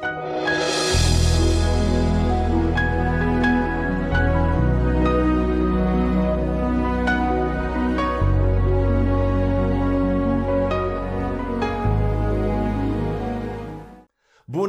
Bună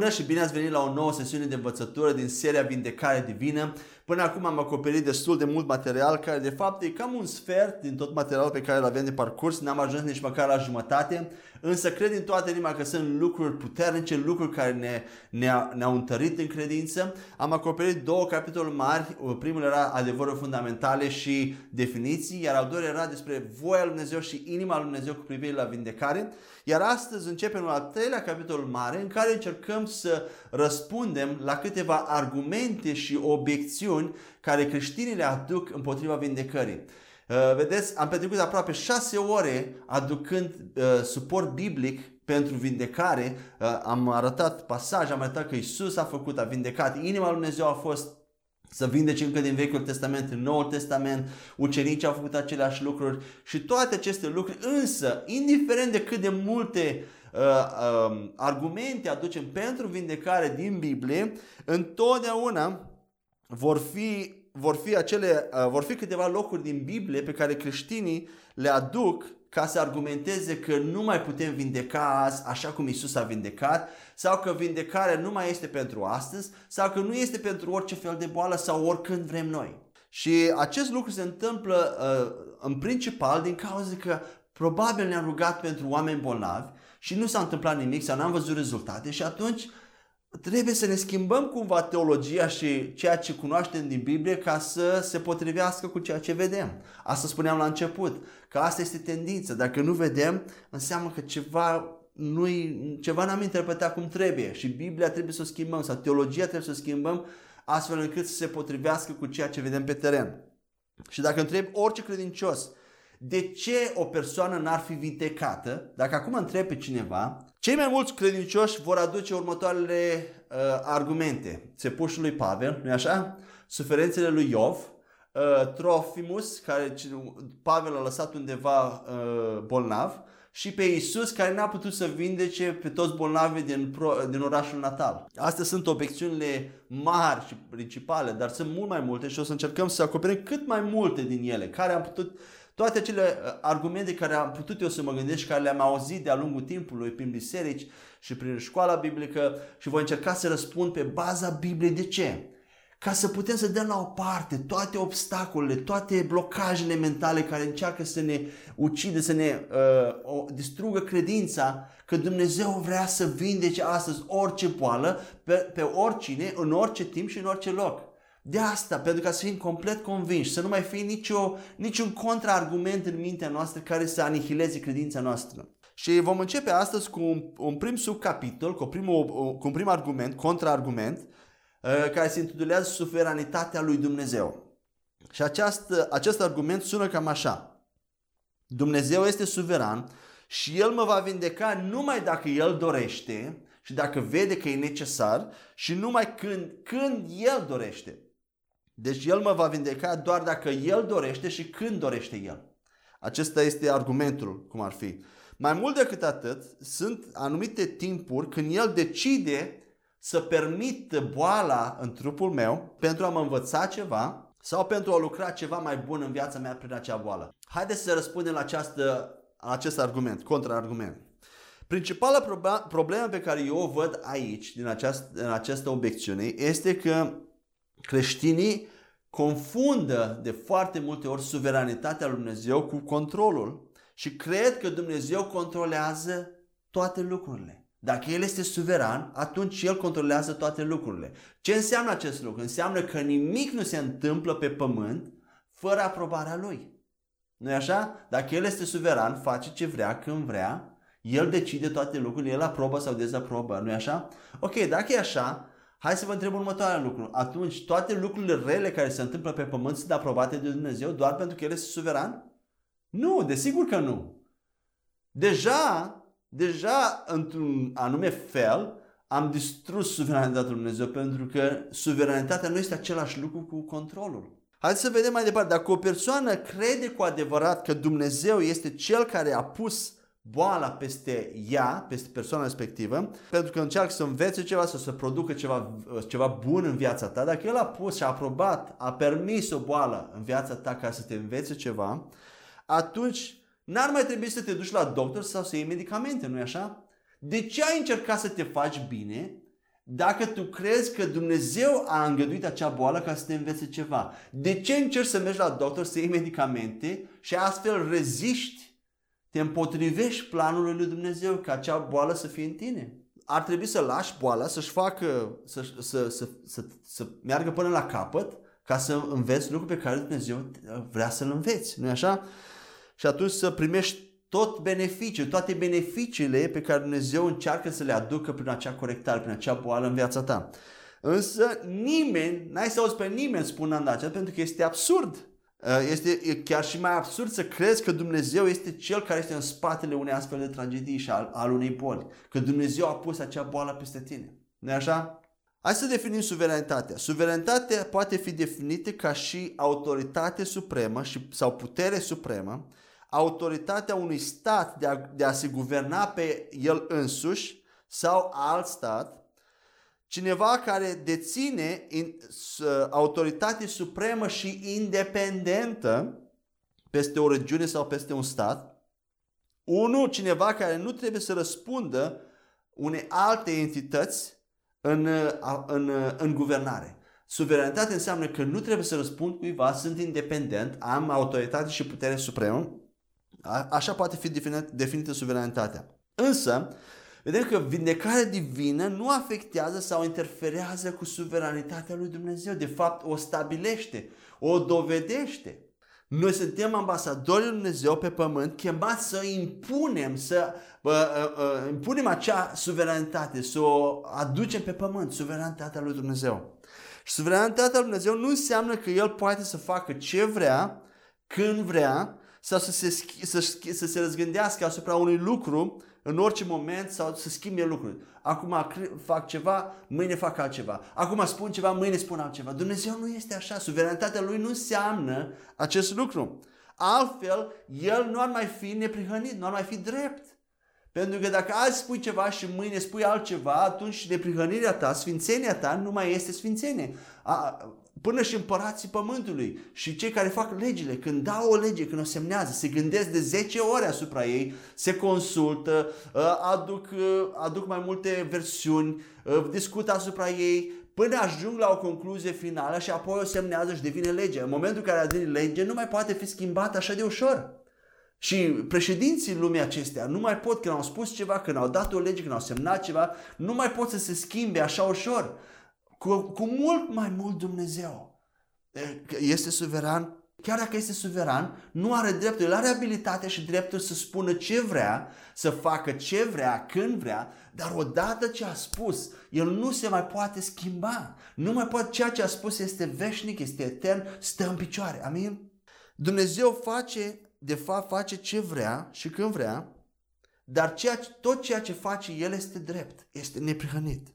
și bine ați venit la o nouă sesiune de învățătură din seria Vindecare Divină. Până acum am acoperit destul de mult material, care de fapt e cam un sfert din tot materialul pe care îl avem de parcurs. N-am ajuns nici măcar la jumătate, însă cred din toată inima că sunt lucruri puternice, lucruri care ne, ne, ne-au întărit în credință. Am acoperit două capitole mari. Primul era adevăruri fundamentale și definiții, iar al doilea era despre voia lui Dumnezeu și inima lui Dumnezeu cu privire la vindecare. Iar astăzi începem un al treilea capitol mare în care încercăm să răspundem la câteva argumente și obiecțiuni care creștinii le aduc împotriva vindecării. Uh, vedeți, am petrecut aproape șase ore aducând uh, suport biblic pentru vindecare. Uh, am arătat pasaj, am arătat că Isus a făcut, a vindecat. Inima lui Dumnezeu a fost să vindece încă din Vechiul Testament în Noul Testament, ucenicii au făcut aceleași lucruri și toate aceste lucruri, însă, indiferent de cât de multe uh, uh, argumente aducem pentru vindecare din Biblie, întotdeauna vor fi, vor fi, acele, uh, vor fi câteva locuri din Biblie pe care creștinii le aduc ca să argumenteze că nu mai putem vindeca azi așa cum Isus a vindecat sau că vindecarea nu mai este pentru astăzi sau că nu este pentru orice fel de boală sau oricând vrem noi. Și acest lucru se întâmplă uh, în principal din cauza că probabil ne-am rugat pentru oameni bolnavi și nu s-a întâmplat nimic sau n-am văzut rezultate și atunci trebuie să ne schimbăm cumva teologia și ceea ce cunoaștem din Biblie ca să se potrivească cu ceea ce vedem. Asta spuneam la început, că asta este tendința. Dacă nu vedem, înseamnă că ceva nu ceva n-am interpretat cum trebuie și Biblia trebuie să o schimbăm sau teologia trebuie să o schimbăm astfel încât să se potrivească cu ceea ce vedem pe teren. Și dacă întreb orice credincios, de ce o persoană n-ar fi vindecată, dacă acum întreb pe cineva, cei mai mulți credincioși vor aduce următoarele uh, argumente. Țepușul lui Pavel, nu așa? Suferințele lui Iov, uh, Trofimus, care Pavel a lăsat undeva uh, bolnav, și pe Isus care n-a putut să vindece pe toți bolnavii din, pro, din orașul natal. Astea sunt obiecțiunile mari și principale, dar sunt mult mai multe și o să încercăm să acoperim cât mai multe din ele, care am putut toate acele uh, argumente care am putut eu să mă gândesc, care le-am auzit de-a lungul timpului prin biserici și prin școala biblică și voi încerca să răspund pe baza Bibliei. De ce? Ca să putem să dăm la o parte toate obstacolele, toate blocajele mentale care încearcă să ne ucide, să ne uh, o, distrugă credința că Dumnezeu vrea să vindece astăzi orice boală pe, pe oricine, în orice timp și în orice loc. De asta, pentru ca să fim complet convinși, să nu mai fie nicio, niciun contraargument în mintea noastră care să anihileze credința noastră. Și vom începe astăzi cu un, un prim subcapitol, cu, primul, cu un prim argument, contraargument, uh, care se intitulează Suveranitatea lui Dumnezeu. Și aceast, acest argument sună cam așa. Dumnezeu este suveran și El mă va vindeca numai dacă El dorește și dacă vede că e necesar și numai când, când El dorește. Deci El mă va vindeca doar dacă El dorește și când dorește El. Acesta este argumentul, cum ar fi. Mai mult decât atât, sunt anumite timpuri când El decide să permită boala în trupul meu pentru a mă învăța ceva sau pentru a lucra ceva mai bun în viața mea prin acea boală. Haideți să răspundem la, această, la acest argument, contraargument. Principala problemă pe care eu o văd aici, din această, în această obiecțiune, este că creștinii confundă de foarte multe ori suveranitatea lui Dumnezeu cu controlul și cred că Dumnezeu controlează toate lucrurile. Dacă El este suveran, atunci El controlează toate lucrurile. Ce înseamnă acest lucru? Înseamnă că nimic nu se întâmplă pe pământ fără aprobarea Lui. nu e așa? Dacă El este suveran, face ce vrea, când vrea, El decide toate lucrurile, El aprobă sau dezaprobă, nu e așa? Ok, dacă e așa, Hai să vă întreb următoarea lucru. Atunci toate lucrurile rele care se întâmplă pe pământ sunt aprobate de Dumnezeu doar pentru că El este suveran? Nu, desigur că nu. Deja, deja într-un anume fel, am distrus suveranitatea lui Dumnezeu pentru că suveranitatea nu este același lucru cu controlul. Haideți să vedem mai departe. Dacă o persoană crede cu adevărat că Dumnezeu este Cel care a pus boala peste ea, peste persoana respectivă, pentru că încearcă să învețe ceva, să se producă ceva, ceva bun în viața ta. Dacă el a pus și a aprobat, a permis o boală în viața ta ca să te învețe ceva, atunci n-ar mai trebui să te duci la doctor sau să iei medicamente, nu-i așa? De ce ai încercat să te faci bine dacă tu crezi că Dumnezeu a îngăduit acea boală ca să te învețe ceva? De ce încerci să mergi la doctor să iei medicamente și astfel reziști te împotrivești planului lui Dumnezeu ca acea boală să fie în tine. Ar trebui să lași boala să-și facă, să, să, să, să, să meargă până la capăt ca să înveți lucruri pe care Dumnezeu vrea să-l înveți, nu așa? Și atunci să primești tot beneficiul, toate beneficiile pe care Dumnezeu încearcă să le aducă prin acea corectare, prin acea boală în viața ta. Însă nimeni, n-ai să auzi pe nimeni spunând aceasta pentru că este absurd. Uh, este chiar și mai absurd să crezi că Dumnezeu este Cel care este în spatele unei astfel de tragedii și al, al unei boli. Că Dumnezeu a pus acea boală peste tine. nu așa? Hai să definim suveranitatea. Suveranitatea poate fi definită ca și autoritate supremă și, sau putere supremă, autoritatea unui stat de a, de a se guverna pe el însuși sau alt stat, Cineva care deține autoritate supremă și independentă peste o regiune sau peste un stat. Unul, cineva care nu trebuie să răspundă unei alte entități în, în, în guvernare. Suveranitate înseamnă că nu trebuie să răspund cuiva, sunt independent, am autoritate și putere supremă. așa poate fi definită suveranitatea. Însă, Vedem că vindecarea divină nu afectează sau interferează cu suveranitatea lui Dumnezeu. De fapt, o stabilește, o dovedește. Noi suntem ambasadorii lui Dumnezeu pe pământ, chemați să impunem, să uh, uh, impunem acea suveranitate, să o aducem pe pământ, suveranitatea lui Dumnezeu. Și suveranitatea lui Dumnezeu nu înseamnă că El poate să facă ce vrea, când vrea, sau să se, să, să se răzgândească asupra unui lucru în orice moment sau să schimbe lucruri. Acum fac ceva, mâine fac altceva. Acum spun ceva, mâine spun altceva. Dumnezeu nu este așa. Suveranitatea Lui nu înseamnă acest lucru. Altfel, El nu ar mai fi neprihănit, nu ar mai fi drept. Pentru că dacă azi spui ceva și mâine spui altceva, atunci neprihănirea ta, sfințenia ta nu mai este sfințenie. A, până și împărații pământului și cei care fac legile, când dau o lege, când o semnează, se gândesc de 10 ore asupra ei, se consultă, ă, aduc, ă, aduc mai multe versiuni, ă, discută asupra ei, până ajung la o concluzie finală și apoi o semnează și devine lege. În momentul în care a devenit lege, nu mai poate fi schimbată așa de ușor. Și președinții lumii acestea nu mai pot, când au spus ceva, când au dat o lege, când au semnat ceva, nu mai pot să se schimbe așa ușor cu, cu mult mai mult Dumnezeu. Este suveran, chiar dacă este suveran, nu are dreptul, el are abilitatea și dreptul să spună ce vrea, să facă ce vrea, când vrea, dar odată ce a spus, el nu se mai poate schimba. Nu mai poate, ceea ce a spus este veșnic, este etern, stă în picioare. Amin? Dumnezeu face, de fapt, face ce vrea și când vrea, dar ceea, tot ceea ce face El este drept, este neprihănit.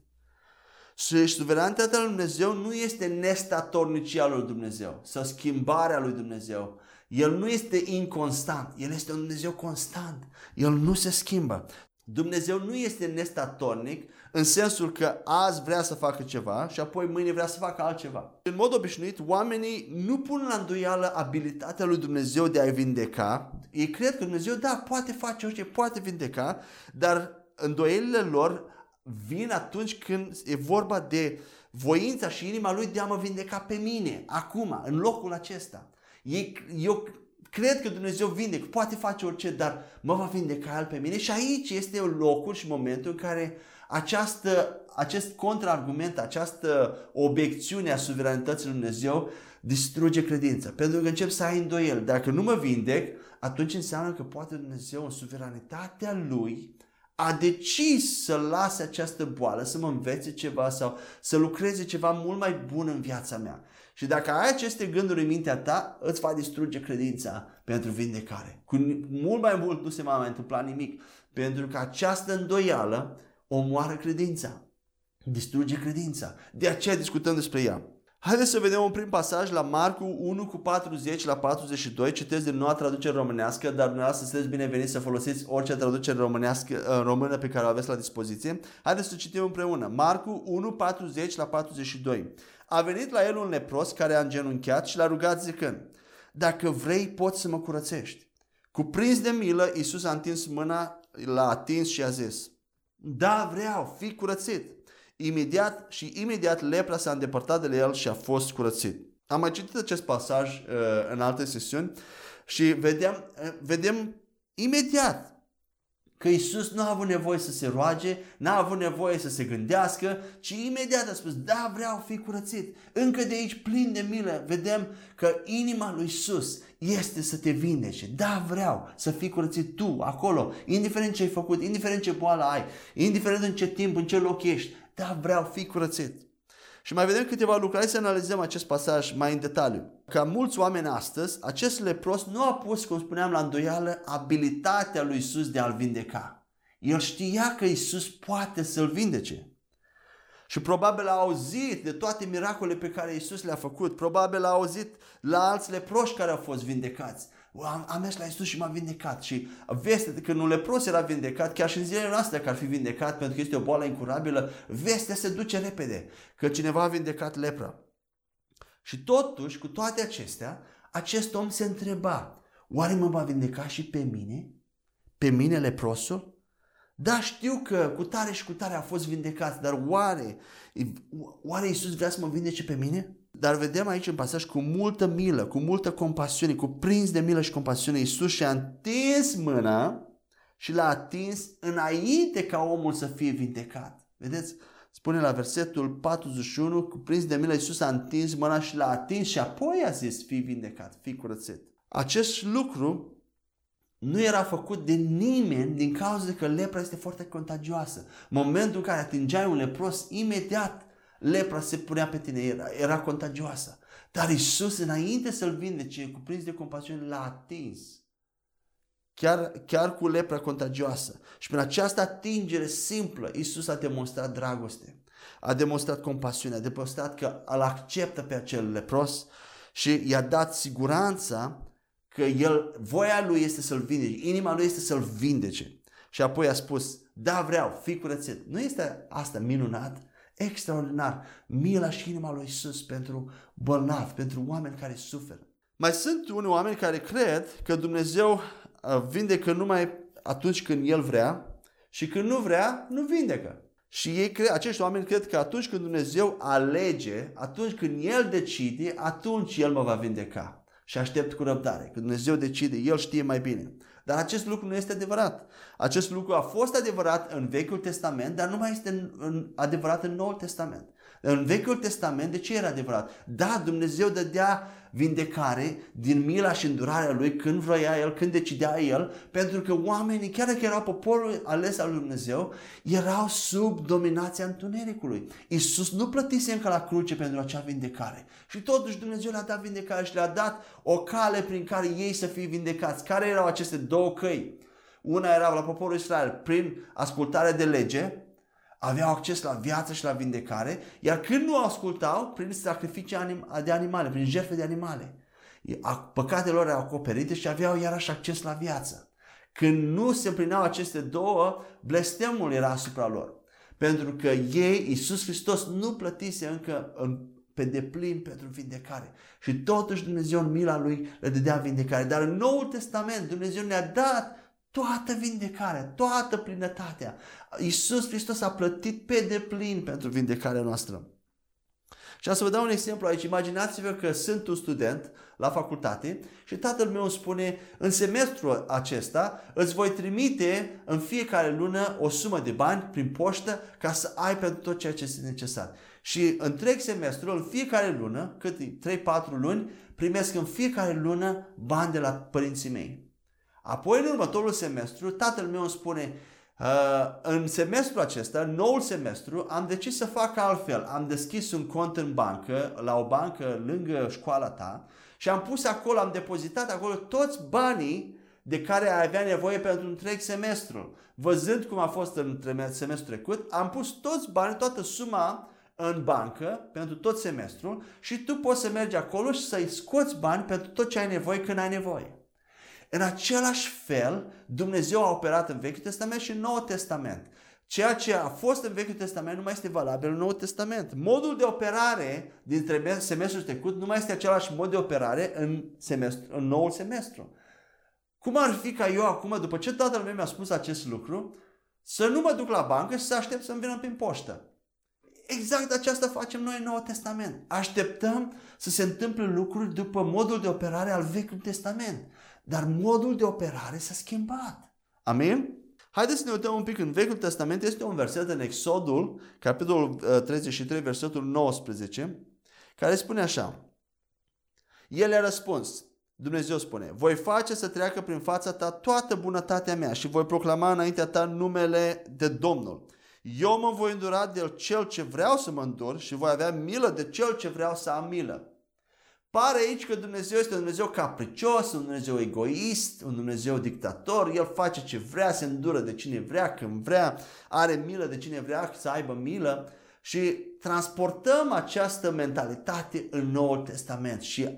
Și suveranitatea lui Dumnezeu nu este nestatornicia lui Dumnezeu sau schimbarea lui Dumnezeu. El nu este inconstant, El este un Dumnezeu constant. El nu se schimbă. Dumnezeu nu este nestatornic în sensul că azi vrea să facă ceva și apoi mâine vrea să facă altceva. În mod obișnuit, oamenii nu pun la îndoială abilitatea lui Dumnezeu de a-i vindeca. Ei cred că Dumnezeu, da, poate face orice, poate vindeca, dar îndoielile lor vin atunci când e vorba de voința și inima lui de a mă vindeca pe mine, acum, în locul acesta. Eu cred că Dumnezeu vindec, poate face orice, dar mă va vindeca El pe mine și aici este locul și momentul în care această, acest contraargument, această obiecțiune a suveranității lui Dumnezeu distruge credința. Pentru că încep să ai îndoiel. Dacă nu mă vindec, atunci înseamnă că poate Dumnezeu în suveranitatea Lui a decis să lase această boală, să mă învețe ceva sau să lucreze ceva mult mai bun în viața mea. Și dacă ai aceste gânduri în mintea ta, îți va distruge credința pentru vindecare. Cu mult mai mult nu se va mai întâmpla nimic, pentru că această îndoială omoară credința, distruge credința. De aceea discutăm despre ea. Haideți să vedem un prim pasaj la Marcu 1 cu 40 la 42. Citesc din noua traducere românească, dar dumneavoastră sunteți bineveniți să folosiți orice traducere românească, uh, română pe care o aveți la dispoziție. Haideți să citim împreună. Marcu 1, 40 la 42. A venit la el un lepros care a îngenunchiat și l-a rugat zicând, Dacă vrei, poți să mă curățești. Cuprins de milă, Iisus a întins mâna, l-a atins și a zis, Da, vreau, fi curățit. Imediat și imediat lepra s-a îndepărtat de la el și a fost curățit. Am mai citit acest pasaj uh, în alte sesiuni și vedem, uh, vedem imediat că Isus nu a avut nevoie să se roage, n-a avut nevoie să se gândească, ci imediat a spus, da, vreau fi curățit. Încă de aici, plin de milă, vedem că inima lui Isus este să te vindece. Da, vreau să fii curățit tu, acolo, indiferent ce ai făcut, indiferent ce boală ai, indiferent în ce timp, în ce loc ești. Da, vreau, fi curățit. Și mai vedem câteva lucruri. Hai să analizăm acest pasaj mai în detaliu. Ca mulți oameni astăzi, acest lepros nu a pus, cum spuneam la îndoială, abilitatea lui Isus de a-l vindeca. El știa că Isus poate să-l vindece. Și probabil a auzit de toate miracolele pe care Isus le-a făcut. Probabil a auzit la alți leproși care au fost vindecați am, am mers la Isus și m-a vindecat. Și vestea că nu lepros era vindecat, chiar și în zilele noastre că ar fi vindecat pentru că este o boală incurabilă, vestea se duce repede că cineva a vindecat lepra. Și totuși, cu toate acestea, acest om se întreba, oare mă va vindeca și pe mine? Pe mine leprosul? Da, știu că cu tare și cu tare a fost vindecat, dar oare, oare Iisus vrea să mă vindece pe mine? Dar vedem aici în pasaj cu multă milă, cu multă compasiune, cu prins de milă și compasiune, Iisus și-a întins mâna și l-a atins înainte ca omul să fie vindecat. Vedeți? Spune la versetul 41, cu prins de milă, Iisus a întins mâna și l-a atins și apoi a zis, fii vindecat, fii curățit. Acest lucru nu era făcut de nimeni din cauza că lepra este foarte contagioasă. Momentul în care atingeai un lepros, imediat lepra se punea pe tine, era, era contagioasă. Dar Isus, înainte să-l vindece, cuprins de compasiune, l-a atins. Chiar, chiar cu lepra contagioasă. Și prin această atingere simplă, Isus a demonstrat dragoste. A demonstrat compasiune, a demonstrat că îl acceptă pe acel lepros și i-a dat siguranța că el, voia lui este să-l vindece, inima lui este să-l vindece. Și apoi a spus, da vreau, fi curățit. Nu este asta minunat? Extraordinar. Mila și inima lui Isus pentru bolnavi, pentru oameni care suferă. Mai sunt unii oameni care cred că Dumnezeu uh, vindecă numai atunci când El vrea și când nu vrea, nu vindecă. Și ei cred, acești oameni cred că atunci când Dumnezeu alege, atunci când El decide, atunci El mă va vindeca. Și aștept cu răbdare. Când Dumnezeu decide, El știe mai bine. Dar acest lucru nu este adevărat. Acest lucru a fost adevărat în Vechiul Testament, dar nu mai este în, în, adevărat în Noul Testament. În Vechiul Testament, de ce era adevărat? Da, Dumnezeu dădea vindecare din mila și îndurarea lui când vroia el, când decidea el, pentru că oamenii, chiar dacă erau poporul ales al lui Dumnezeu, erau sub dominația întunericului. Iisus nu plătise încă la cruce pentru acea vindecare. Și totuși Dumnezeu le-a dat vindecare și le-a dat o cale prin care ei să fie vindecați. Care erau aceste două căi? Una era la poporul Israel prin ascultare de lege, aveau acces la viață și la vindecare, iar când nu ascultau, prin sacrificii de animale, prin jertfe de animale, păcatele lor erau acoperite și aveau iarăși acces la viață. Când nu se împlineau aceste două, blestemul era asupra lor. Pentru că ei, Iisus Hristos, nu plătise încă în, pe deplin pentru vindecare. Și totuși Dumnezeu în mila Lui le dădea vindecare. Dar în Noul Testament Dumnezeu ne-a dat toată vindecarea, toată plinătatea. Iisus Hristos a plătit pe deplin pentru vindecarea noastră. Și am să vă dau un exemplu aici. Imaginați-vă că sunt un student la facultate și tatăl meu îmi spune în semestrul acesta îți voi trimite în fiecare lună o sumă de bani prin poștă ca să ai pentru tot ceea ce este necesar. Și întreg semestrul, în fiecare lună, cât 3-4 luni, primesc în fiecare lună bani de la părinții mei. Apoi, în următorul semestru, tatăl meu îmi spune, Uh, în semestrul acesta, noul semestru, am decis să fac altfel. Am deschis un cont în bancă, la o bancă lângă școala ta și am pus acolo, am depozitat acolo toți banii de care ai avea nevoie pentru întreg semestru. Văzând cum a fost în semestrul trecut, am pus toți banii, toată suma în bancă pentru tot semestrul și tu poți să mergi acolo și să-i scoți bani pentru tot ce ai nevoie când ai nevoie. În același fel, Dumnezeu a operat în Vechiul Testament și în Noul Testament. Ceea ce a fost în Vechiul Testament nu mai este valabil în Noul Testament. Modul de operare dintre semestrul trecut nu mai este același mod de operare în, semestru, în noul semestru. Cum ar fi ca eu acum, după ce tatăl meu mi-a spus acest lucru, să nu mă duc la bancă și să aștept să-mi vină prin poștă. Exact aceasta facem noi în Noul Testament. Așteptăm să se întâmple lucruri după modul de operare al Vechiului Testament. Dar modul de operare s-a schimbat. Amin? Haideți să ne uităm un pic în Vechiul Testament. Este un verset în Exodul, capitolul 33, uh, versetul 19, care spune așa. El a răspuns, Dumnezeu spune, voi face să treacă prin fața ta toată bunătatea mea și voi proclama înaintea ta numele de Domnul. Eu mă voi îndura de cel ce vreau să mă îndur și voi avea milă de cel ce vreau să am milă. Pare aici că Dumnezeu este un Dumnezeu capricios, un Dumnezeu egoist, un Dumnezeu dictator, El face ce vrea, se îndură de cine vrea, când vrea, are milă de cine vrea să aibă milă și transportăm această mentalitate în Noul Testament și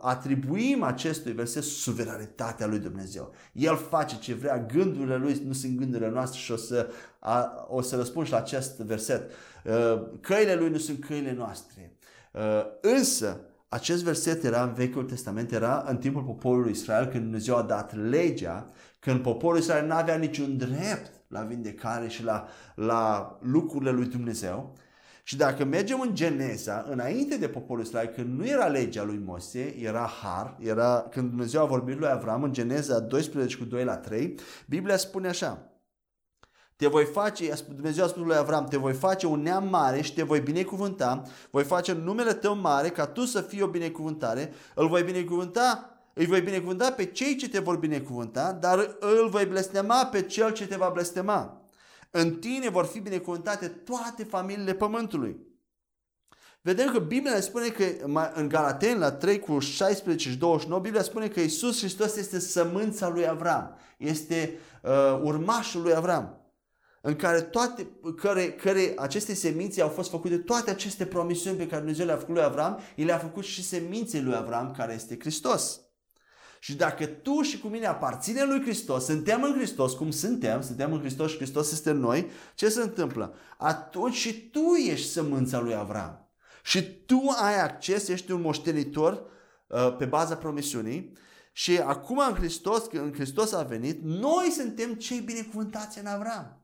atribuim acestui verset suveranitatea lui Dumnezeu. El face ce vrea, gândurile lui nu sunt gândurile noastre și o să, a, o să răspund și la acest verset. Uh, căile lui nu sunt căile noastre. Uh, însă, acest verset era în Vechiul Testament, era în timpul poporului Israel, când Dumnezeu a dat legea, când poporul Israel nu avea niciun drept la vindecare și la, la lucrurile lui Dumnezeu. Și dacă mergem în Geneza, înainte de poporul Israel, când nu era legea lui Moise, era har, era când Dumnezeu a vorbit lui Avram în Geneza 12 cu 2 la 3, Biblia spune așa, te voi face, Dumnezeu a spus lui Avram, te voi face un neam mare și te voi binecuvânta, voi face numele tău mare ca tu să fii o binecuvântare, îl voi binecuvânta, îi voi binecuvânta pe cei ce te vor binecuvânta, dar îl voi blestema pe cel ce te va blestema. În tine vor fi binecuvântate toate familiile pământului. Vedem că Biblia spune că în Galaten, la 3 cu 16 și 29, Biblia spune că Isus Hristos este sămânța lui Avram, este uh, urmașul lui Avram în care toate, care, care aceste semințe au fost făcute, toate aceste promisiuni pe care Dumnezeu le-a făcut lui Avram, El le-a făcut și seminței lui Avram, care este Hristos. Și dacă tu și cu mine aparținem lui Hristos, suntem în Hristos, cum suntem, suntem în Hristos și Hristos este în noi, ce se întâmplă? Atunci și tu ești sămânța lui Avram. Și tu ai acces, ești un moștenitor uh, pe baza promisiunii și acum în Hristos, când în Hristos a venit, noi suntem cei binecuvântați în Avram.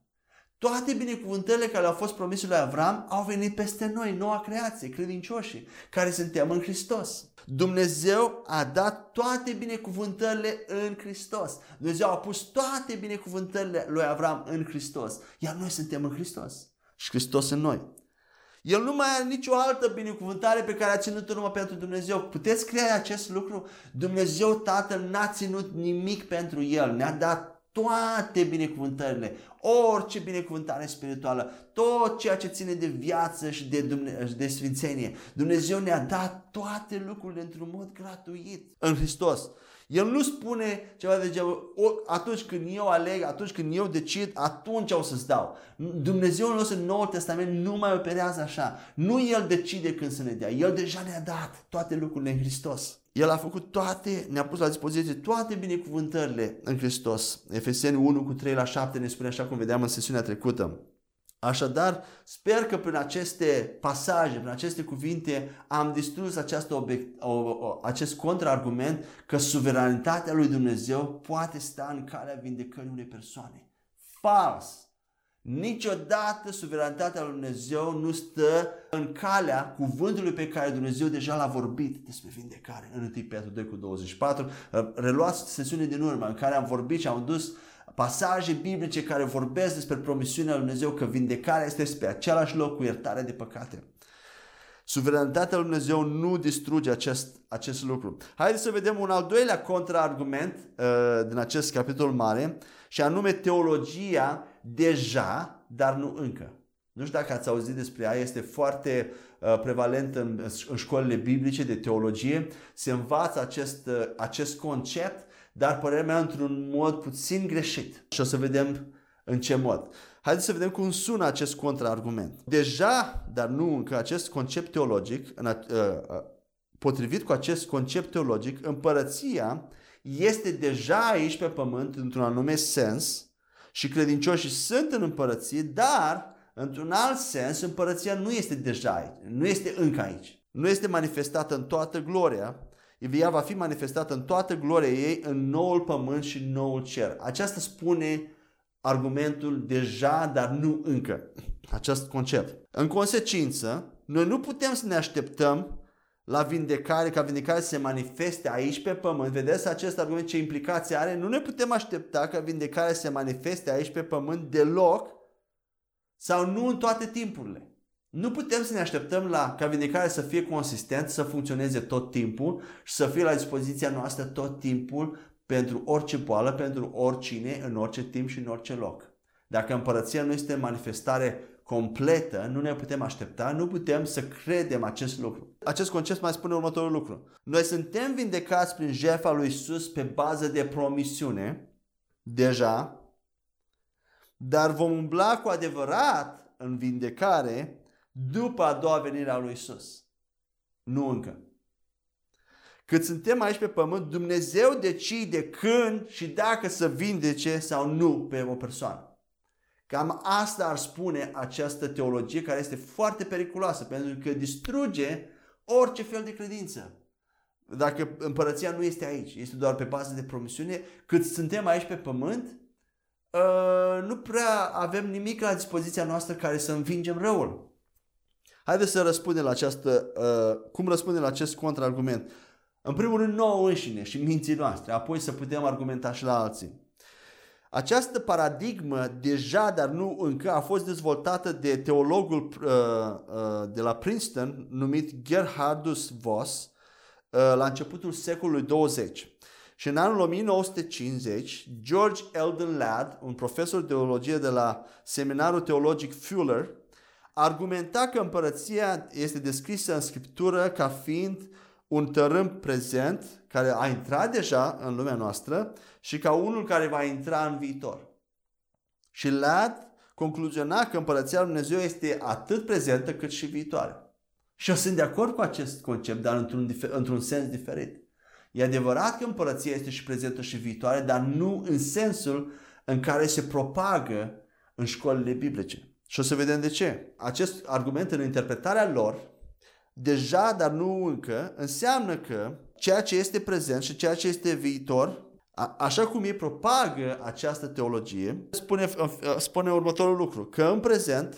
Toate binecuvântările care au fost promise lui Avram au venit peste noi, noua creație, credincioșii, care suntem în Hristos. Dumnezeu a dat toate binecuvântările în Hristos. Dumnezeu a pus toate binecuvântările lui Avram în Hristos. Iar noi suntem în Hristos. Și Hristos în noi. El nu mai are nicio altă binecuvântare pe care a ținut-o numai pentru Dumnezeu. Puteți crea acest lucru? Dumnezeu Tatăl n-a ținut nimic pentru El. Ne-a dat toate binecuvântările, orice binecuvântare spirituală, tot ceea ce ține de viață și de, Dumne- de sfințenie. Dumnezeu ne-a dat toate lucrurile într-un mod gratuit în Hristos. El nu spune ceva de genul, atunci când eu aleg, atunci când eu decid, atunci o să-ți dau. Dumnezeu nostru în Noul Testament nu mai operează așa. Nu El decide când să ne dea. El deja ne-a dat toate lucrurile în Hristos. El a făcut toate, ne-a pus la dispoziție toate binecuvântările în Hristos. Efeseni 1 cu 3 la 7 ne spune așa cum vedeam în sesiunea trecută. Așadar, sper că prin aceste pasaje, prin aceste cuvinte, am distrus această obiect, o, o, acest contraargument că suveranitatea lui Dumnezeu poate sta în calea vindecării unei persoane. Fals! Niciodată suveranitatea lui Dumnezeu nu stă în calea cuvântului pe care Dumnezeu deja l-a vorbit despre vindecare. În 1 Petru 2 cu 24, reluați sesiunea din urmă în care am vorbit și am dus pasaje biblice care vorbesc despre promisiunea lui Dumnezeu că vindecarea este pe același loc cu iertarea de păcate. Suveranitatea lui Dumnezeu nu distruge acest, acest lucru. Haideți să vedem un al doilea contraargument uh, din acest capitol mare și anume teologia deja, dar nu încă. Nu știu dacă ați auzit despre ea, este foarte uh, prevalent în, în școlile biblice de teologie. Se învață acest, uh, acest concept, dar părerea mea într-un mod puțin greșit. Și o să vedem în ce mod. Haideți să vedem cum sună acest contraargument. Deja, dar nu încă, acest concept teologic, în, uh, uh, potrivit cu acest concept teologic, împărăția este deja aici pe pământ într-un anume sens și credincioșii sunt în împărăție, dar într-un alt sens împărăția nu este deja aici, nu este încă aici. Nu este manifestată în toată gloria, ea va fi manifestată în toată gloria ei în noul pământ și noul cer. Aceasta spune argumentul deja, dar nu încă. Acest concept. În consecință, noi nu putem să ne așteptăm la vindecare, ca vindecare să se manifeste aici pe pământ. Vedeți acest argument ce implicație are? Nu ne putem aștepta ca vindecarea să se manifeste aici pe pământ deloc sau nu în toate timpurile. Nu putem să ne așteptăm la ca vindecarea să fie consistent, să funcționeze tot timpul și să fie la dispoziția noastră tot timpul pentru orice boală, pentru oricine, în orice timp și în orice loc. Dacă împărăția nu este manifestare completă, nu ne putem aștepta, nu putem să credem acest lucru. Acest concept mai spune următorul lucru. Noi suntem vindecați prin jertfa lui Isus pe bază de promisiune, deja, dar vom umbla cu adevărat în vindecare după a doua venire a lui Isus. Nu încă. Cât suntem aici pe pământ, Dumnezeu decide când și dacă să vindece sau nu pe o persoană. Cam asta ar spune această teologie care este foarte periculoasă pentru că distruge orice fel de credință. Dacă împărăția nu este aici, este doar pe bază de promisiune, cât suntem aici pe pământ, ă, nu prea avem nimic la dispoziția noastră care să învingem răul. Haideți să răspundem la această, ă, cum răspundem la acest contraargument. În primul rând nouă înșine și minții noastre, apoi să putem argumenta și la alții. Această paradigmă deja, dar nu încă, a fost dezvoltată de teologul uh, uh, de la Princeton numit Gerhardus Voss uh, la începutul secolului 20. Și în anul 1950, George Eldon Ladd, un profesor de teologie de la Seminarul Teologic Fuller, argumenta că împărăția este descrisă în scriptură ca fiind uh, un tărâm prezent care a intrat deja în lumea noastră și ca unul care va intra în viitor. Și Ladd concluziona că împărăția lui Dumnezeu este atât prezentă cât și viitoare. Și eu sunt de acord cu acest concept, dar într-un, într-un sens diferit. E adevărat că împărăția este și prezentă și viitoare, dar nu în sensul în care se propagă în școlile biblice. Și o să vedem de ce. Acest argument în interpretarea lor deja, dar nu încă, înseamnă că ceea ce este prezent și ceea ce este viitor, a, așa cum ei propagă această teologie, spune, spune următorul lucru, că în prezent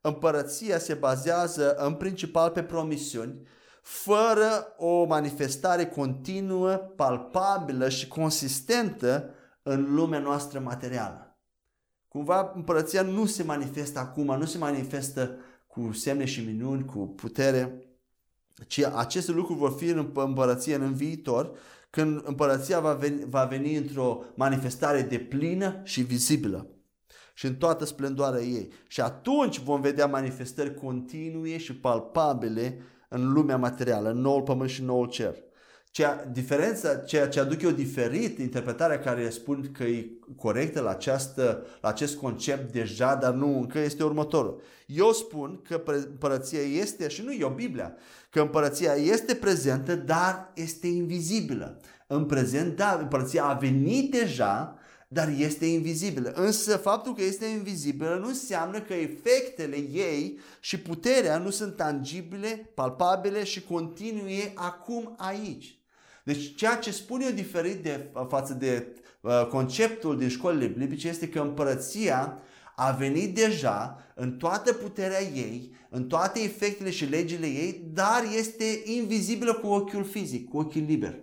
împărăția se bazează în principal pe promisiuni, fără o manifestare continuă, palpabilă și consistentă în lumea noastră materială. Cumva împărăția nu se manifestă acum, nu se manifestă cu semne și minuni, cu putere, ci aceste lucruri vor fi în împărăție în viitor, când împărăția va veni, va veni într-o manifestare de plină și vizibilă și în toată splendoarea ei. Și atunci vom vedea manifestări continue și palpabile în lumea materială, în noul pământ și noul cer. Cea, diferența, ceea ce aduc eu diferit, interpretarea care spun că e corectă la, această, la acest concept deja, dar nu încă, este următorul. Eu spun că împărăția este, și nu eu, Biblia, că împărăția este prezentă, dar este invizibilă. În prezent, da, împărăția a venit deja, dar este invizibilă. Însă faptul că este invizibilă nu înseamnă că efectele ei și puterea nu sunt tangibile, palpabile și continue acum aici. Deci ceea ce spun eu diferit de, față de uh, conceptul din școlile biblice este că împărăția a venit deja în toată puterea ei, în toate efectele și legile ei, dar este invizibilă cu ochiul fizic, cu ochiul liber.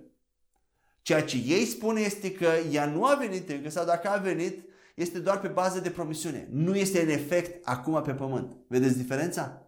Ceea ce ei spune este că ea nu a venit încă sau dacă a venit, este doar pe bază de promisiune. Nu este în efect acum pe pământ. Vedeți diferența?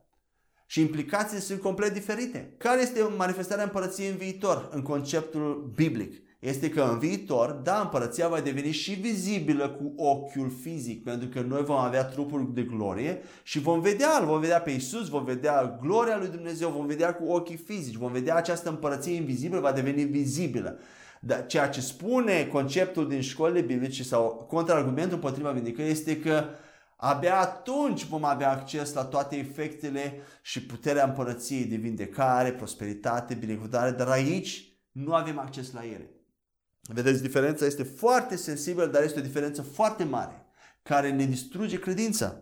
Și implicațiile sunt complet diferite. Care este manifestarea împărăției în viitor, în conceptul biblic? Este că în viitor, da, împărăția va deveni și vizibilă cu ochiul fizic, pentru că noi vom avea trupul de glorie și vom vedea, vom vedea pe Isus, vom vedea gloria lui Dumnezeu, vom vedea cu ochii fizici, vom vedea această împărăție invizibilă, va deveni vizibilă. Dar ceea ce spune conceptul din școlile biblice sau contraargumentul împotriva vindicării este că Abia atunci vom avea acces la toate efectele și puterea împărăției de vindecare, prosperitate, binecuvântare, dar aici nu avem acces la ele. Vedeți, diferența este foarte sensibilă, dar este o diferență foarte mare, care ne distruge credința.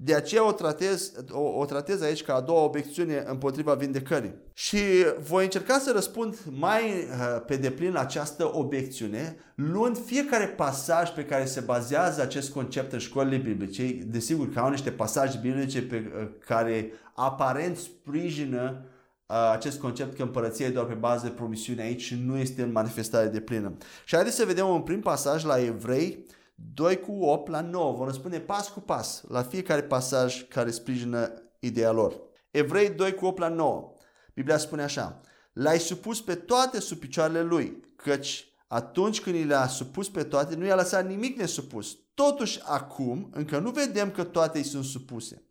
De aceea o tratez, o, o tratez aici ca a doua obiecțiune împotriva vindecării. Și voi încerca să răspund mai uh, pe deplin la această obiecțiune, luând fiecare pasaj pe care se bazează acest concept în școlile biblice. Desigur că au niște pasaje biblice pe uh, care aparent sprijină uh, acest concept că împărăția e doar pe bază de promisiune aici și nu este în manifestare de plină. Și haideți să vedem un prim pasaj la Evrei 2 cu 8 la 9. Vom răspunde pas cu pas la fiecare pasaj care sprijină ideea lor. Evrei 2 cu 8 la 9. Biblia spune așa. L-ai supus pe toate sub picioarele lui, căci atunci când le-a supus pe toate, nu i-a lăsat nimic nesupus. Totuși, acum, încă nu vedem că toate îi sunt supuse.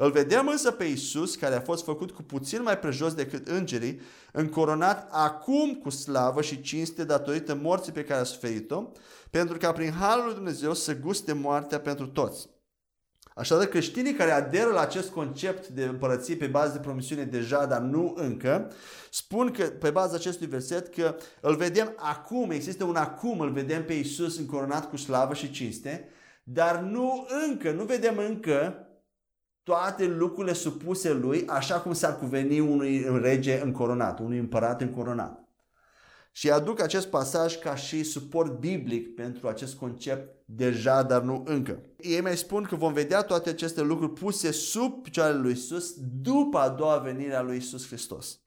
Îl vedem însă pe Isus, care a fost făcut cu puțin mai prejos decât îngerii, încoronat acum cu slavă și cinste datorită morții pe care a suferit-o, pentru ca prin Harul lui Dumnezeu să guste moartea pentru toți. Așadar, creștinii care aderă la acest concept de împărăție pe bază de promisiune deja, dar nu încă, spun că pe baza acestui verset că îl vedem acum, există un acum, îl vedem pe Isus încoronat cu slavă și cinste, dar nu încă, nu vedem încă toate lucrurile supuse lui, așa cum s-ar cuveni unui rege încoronat, unui împărat încoronat. Și aduc acest pasaj ca și suport biblic pentru acest concept deja, dar nu încă. Ei mai spun că vom vedea toate aceste lucruri puse sub picioarele lui Isus după a doua venire a lui Isus Hristos.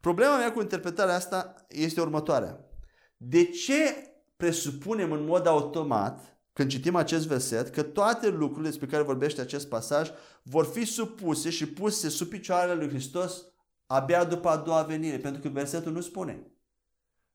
Problema mea cu interpretarea asta este următoarea. De ce presupunem în mod automat când citim acest verset, că toate lucrurile despre care vorbește acest pasaj vor fi supuse și puse sub picioarele lui Hristos abia după a doua venire, pentru că versetul nu spune.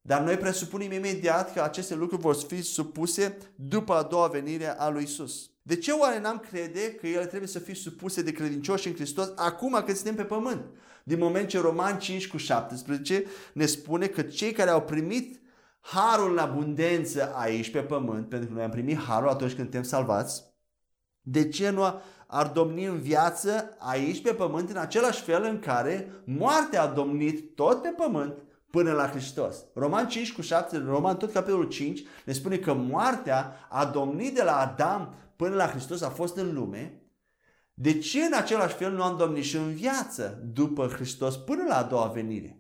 Dar noi presupunem imediat că aceste lucruri vor fi supuse după a doua venire a lui Isus. De ce oare n-am crede că ele trebuie să fie supuse de credincioși în Hristos acum când suntem pe pământ? Din moment ce Roman 5 cu 17 ne spune că cei care au primit harul în abundență aici pe pământ, pentru că noi am primit harul atunci când suntem salvați, de ce nu ar domni în viață aici pe pământ în același fel în care moartea a domnit tot pe pământ până la Hristos. Roman 5 cu 7, Roman tot capitolul 5 ne spune că moartea a domnit de la Adam până la Hristos, a fost în lume. De ce în același fel nu am domnit și în viață după Hristos până la a doua venire?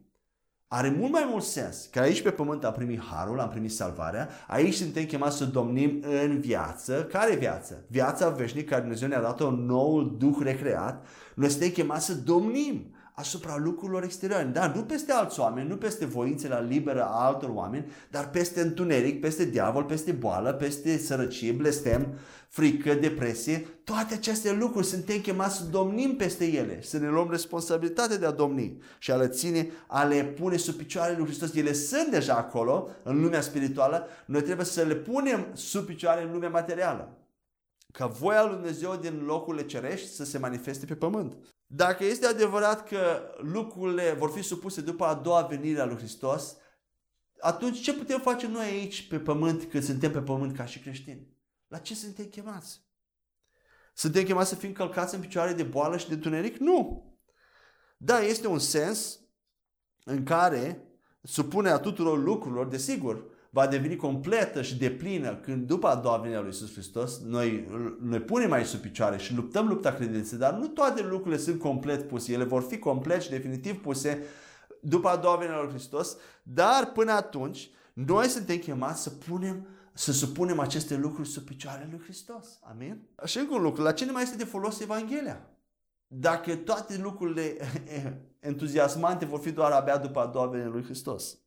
Are mult mai mult sens că aici pe pământ am primit harul, am primit salvarea, aici suntem chemați să domnim în viață. Care viață? Viața veșnică care Dumnezeu ne-a dat-o noul Duh recreat. Noi suntem chemați să domnim asupra lucrurilor exterioare. Da, nu peste alți oameni, nu peste voințele liberă a altor oameni, dar peste întuneric, peste diavol, peste boală, peste sărăcie, blestem, frică, depresie. Toate aceste lucruri suntem chemați să domnim peste ele, să ne luăm responsabilitate de a domni și a le ține, a le pune sub picioarele lui Hristos. Ele sunt deja acolo, în lumea spirituală, noi trebuie să le punem sub picioare în lumea materială ca voia lui Dumnezeu din locurile cerești să se manifeste pe pământ. Dacă este adevărat că lucrurile vor fi supuse după a doua venire a lui Hristos, atunci ce putem face noi aici pe pământ când suntem pe pământ ca și creștini? La ce suntem chemați? Suntem chemați să fim călcați în picioare de boală și de tuneric? Nu! Da, este un sens în care supunerea tuturor lucrurilor, desigur, va deveni completă și deplină când după a doua venire a lui Iisus Hristos noi, noi punem aici sub picioare și luptăm lupta credinței, dar nu toate lucrurile sunt complet puse, ele vor fi complet și definitiv puse după a doua venire a lui Hristos, dar până atunci noi suntem chemați să punem să supunem aceste lucruri sub picioarele lui Hristos. Amin? Și încă un lucru, la ce ne mai este de folos Evanghelia? Dacă toate lucrurile entuziasmante vor fi doar abia după a doua venire lui Hristos.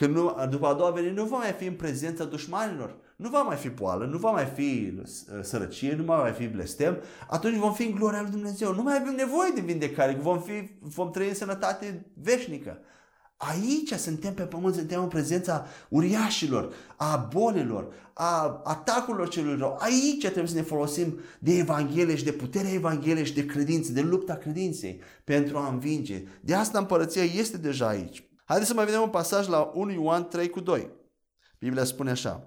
Că nu, după a doua venire nu va mai fi în prezența dușmanilor. Nu va mai fi boală, nu va mai fi uh, sărăcie, nu va mai fi blestem. Atunci vom fi în gloria lui Dumnezeu. Nu mai avem nevoie de vindecare, vom, fi, vom trăi în sănătate veșnică. Aici suntem pe pământ, suntem în prezența uriașilor, a bolilor, a atacurilor celor rău. Aici trebuie să ne folosim de Evanghelie și de puterea Evangheliei și de credință, de lupta credinței pentru a învinge. De asta împărăția este deja aici. Haideți să mai vedem un pasaj la 1 Ioan 3 cu 2. Biblia spune așa.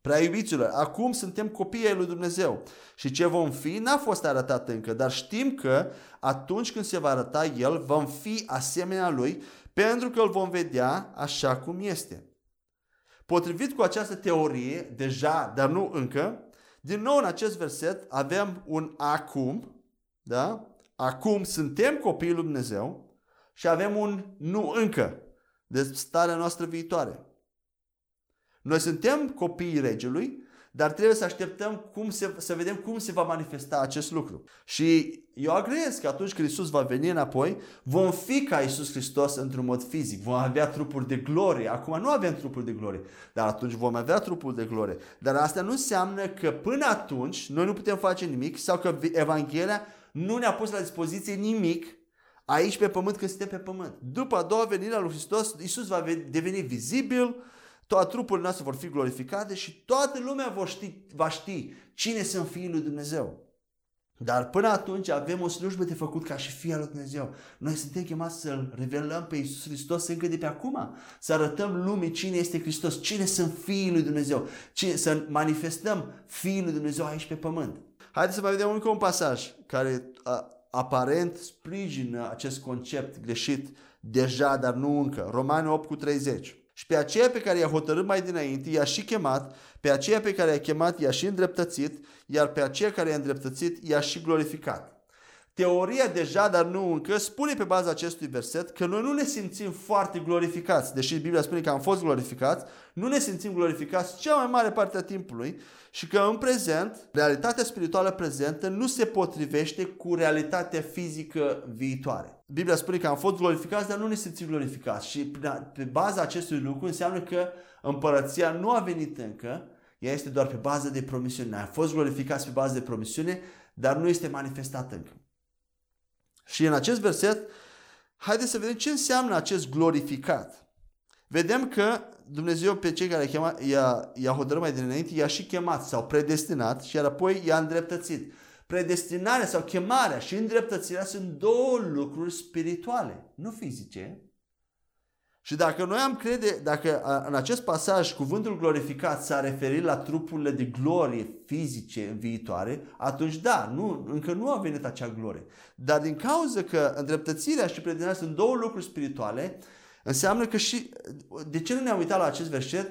Prea iubiților, acum suntem copii ai lui Dumnezeu și ce vom fi n-a fost arătat încă, dar știm că atunci când se va arăta El, vom fi asemenea Lui pentru că îl vom vedea așa cum este. Potrivit cu această teorie, deja, dar nu încă, din nou în acest verset avem un acum, da? Acum suntem copiii lui Dumnezeu și avem un nu încă de starea noastră viitoare. Noi suntem copiii regelui, dar trebuie să așteptăm cum se, să vedem cum se va manifesta acest lucru. Și eu agreez că atunci când Isus va veni înapoi, vom fi ca Isus Hristos într-un mod fizic. Vom avea trupuri de glorie. Acum nu avem trupuri de glorie, dar atunci vom avea trupuri de glorie. Dar asta nu înseamnă că până atunci noi nu putem face nimic sau că Evanghelia nu ne-a pus la dispoziție nimic aici pe pământ când suntem pe pământ. După a doua venire a lui Hristos, Isus va deveni vizibil, toate trupurile noastre vor fi glorificate și toată lumea va ști, va ști cine sunt fiii lui Dumnezeu. Dar până atunci avem o slujbă de făcut ca și Fia lui Dumnezeu. Noi suntem chemați să-L revelăm pe Iisus Hristos încă de pe acum. Să arătăm lumii cine este Hristos, cine sunt fiii lui Dumnezeu. Cine, să manifestăm fiii lui Dumnezeu aici pe pământ. Haideți să mai vedem încă un pasaj care a, aparent sprijină acest concept greșit deja, dar nu încă. Romani 8 cu 30. Și pe aceea pe care i-a hotărât mai dinainte, i-a și chemat, pe aceea pe care i-a chemat, i-a și îndreptățit, iar pe aceea care i-a îndreptățit, i-a și glorificat. Teoria deja, dar nu încă, spune pe baza acestui verset că noi nu ne simțim foarte glorificați, deși Biblia spune că am fost glorificați, nu ne simțim glorificați cea mai mare parte a timpului și că în prezent, realitatea spirituală prezentă nu se potrivește cu realitatea fizică viitoare. Biblia spune că am fost glorificați, dar nu ne simțim glorificați și pe baza acestui lucru înseamnă că împărăția nu a venit încă, ea este doar pe bază de promisiune. A fost glorificați pe bază de promisiune, dar nu este manifestat încă. Și în acest verset, haideți să vedem ce înseamnă acest glorificat. Vedem că Dumnezeu pe cei care i-a, i-a hotărât mai dinainte, i-a și chemat sau predestinat și iar apoi i-a îndreptățit. Predestinarea sau chemarea și îndreptățirea sunt două lucruri spirituale, nu fizice. Și dacă noi am crede, dacă în acest pasaj cuvântul glorificat s-a referit la trupurile de glorie fizice în viitoare, atunci da, nu, încă nu a venit acea glorie. Dar din cauza că îndreptățirea și predestinarea sunt două lucruri spirituale, Înseamnă că și... De ce nu ne-am uitat la acest verset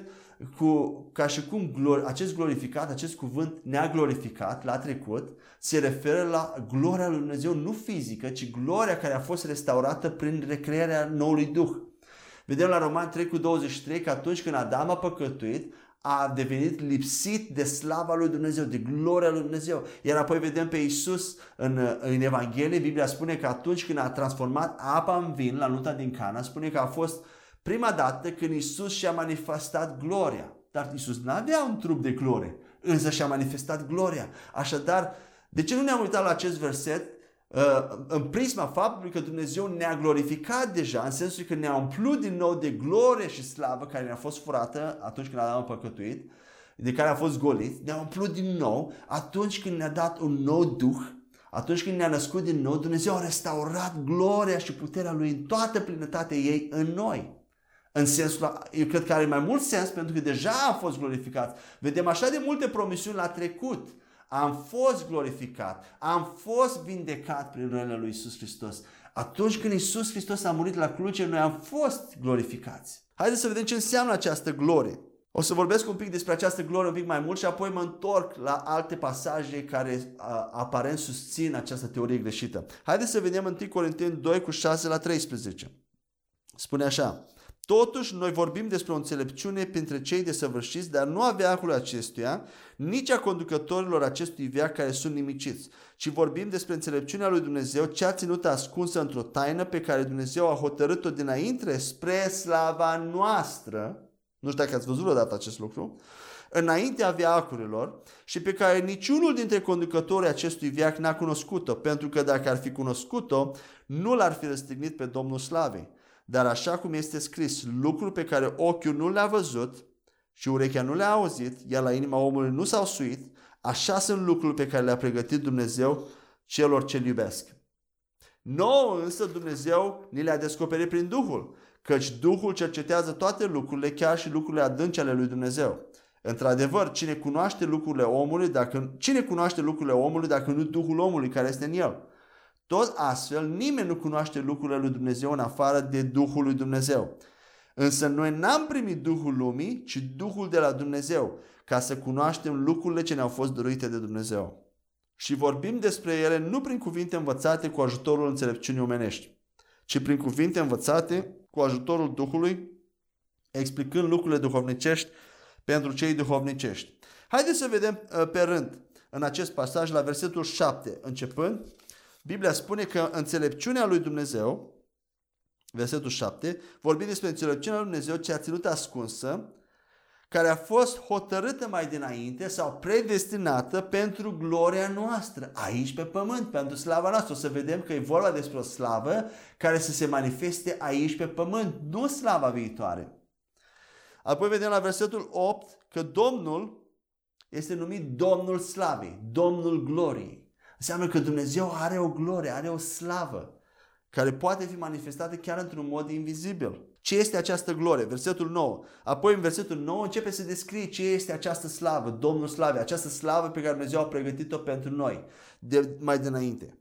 cu, ca și cum glori, acest glorificat, acest cuvânt ne-a glorificat la trecut, se referă la gloria lui Dumnezeu nu fizică, ci gloria care a fost restaurată prin recrearea noului Duh. Vedem la Roman 3 cu 23 că atunci când Adam a păcătuit, a devenit lipsit de slava lui Dumnezeu, de gloria lui Dumnezeu. Iar apoi vedem pe Isus în, în Evanghelie, Biblia spune că atunci când a transformat apa în vin la nunta din Cana, spune că a fost prima dată când Isus și-a manifestat gloria. Dar Isus nu avea un trup de glorie, însă și-a manifestat gloria. Așadar, de ce nu ne-am uitat la acest verset? Uh, în prisma faptului că Dumnezeu ne-a glorificat deja, în sensul că ne-a umplut din nou de glorie și slavă care ne-a fost furată atunci când Adam a păcătuit, de care a fost golit, ne-a umplut din nou atunci când ne-a dat un nou duh, atunci când ne-a născut din nou, Dumnezeu a restaurat gloria și puterea Lui în toată plinătatea ei în noi. În sensul, eu cred că are mai mult sens pentru că deja am fost glorificați. Vedem așa de multe promisiuni la trecut am fost glorificat, am fost vindecat prin rănile lui Isus Hristos. Atunci când Isus Hristos a murit la cruce, noi am fost glorificați. Haideți să vedem ce înseamnă această glorie. O să vorbesc un pic despre această glorie un pic mai mult și apoi mă întorc la alte pasaje care a, aparent susțin această teorie greșită. Haideți să vedem 1 Corinteni 2 cu 6 la 13. Spune așa. Totuși, noi vorbim despre o înțelepciune printre cei desăvârșiți, dar nu a veacului acestuia, nici a conducătorilor acestui veac care sunt nimiciți, ci vorbim despre înțelepciunea lui Dumnezeu, cea ținută ascunsă într-o taină pe care Dumnezeu a hotărât-o dinainte spre slava noastră, nu știu dacă ați văzut odată acest lucru, înaintea veacurilor și pe care niciunul dintre conducătorii acestui veac n-a cunoscut-o, pentru că dacă ar fi cunoscut-o, nu l-ar fi răstignit pe Domnul Slavei. Dar așa cum este scris, lucruri pe care ochiul nu le-a văzut și urechea nu le-a auzit, iar la inima omului nu s-au suit, așa sunt lucruri pe care le-a pregătit Dumnezeu celor ce iubesc. Nouă însă Dumnezeu ni le-a descoperit prin Duhul, căci Duhul cercetează toate lucrurile, chiar și lucrurile adânci ale lui Dumnezeu. Într-adevăr, cine cunoaște lucrurile omului, dacă, cine cunoaște lucrurile omului dacă nu Duhul omului care este în el? Tot astfel, nimeni nu cunoaște lucrurile lui Dumnezeu în afară de Duhul lui Dumnezeu. Însă noi n-am primit Duhul lumii, ci Duhul de la Dumnezeu, ca să cunoaștem lucrurile ce ne-au fost dăruite de Dumnezeu. Și vorbim despre ele nu prin cuvinte învățate cu ajutorul înțelepciunii omenești, ci prin cuvinte învățate cu ajutorul Duhului, explicând lucrurile duhovnicești pentru cei duhovnicești. Haideți să vedem uh, pe rând în acest pasaj la versetul 7 începând. Biblia spune că înțelepciunea lui Dumnezeu, versetul 7, vorbim despre înțelepciunea lui Dumnezeu ce a ținut ascunsă, care a fost hotărâtă mai dinainte sau predestinată pentru gloria noastră, aici pe pământ, pentru slava noastră. O să vedem că e vorba despre o slavă care să se manifeste aici pe pământ, nu slava viitoare. Apoi vedem la versetul 8 că Domnul este numit Domnul Slavei, Domnul Gloriei. Înseamnă că Dumnezeu are o glorie, are o slavă care poate fi manifestată chiar într-un mod invizibil. Ce este această glorie? Versetul 9. Apoi în versetul 9 începe să descrie ce este această slavă, Domnul Slavei, această slavă pe care Dumnezeu a pregătit-o pentru noi de, mai dinainte.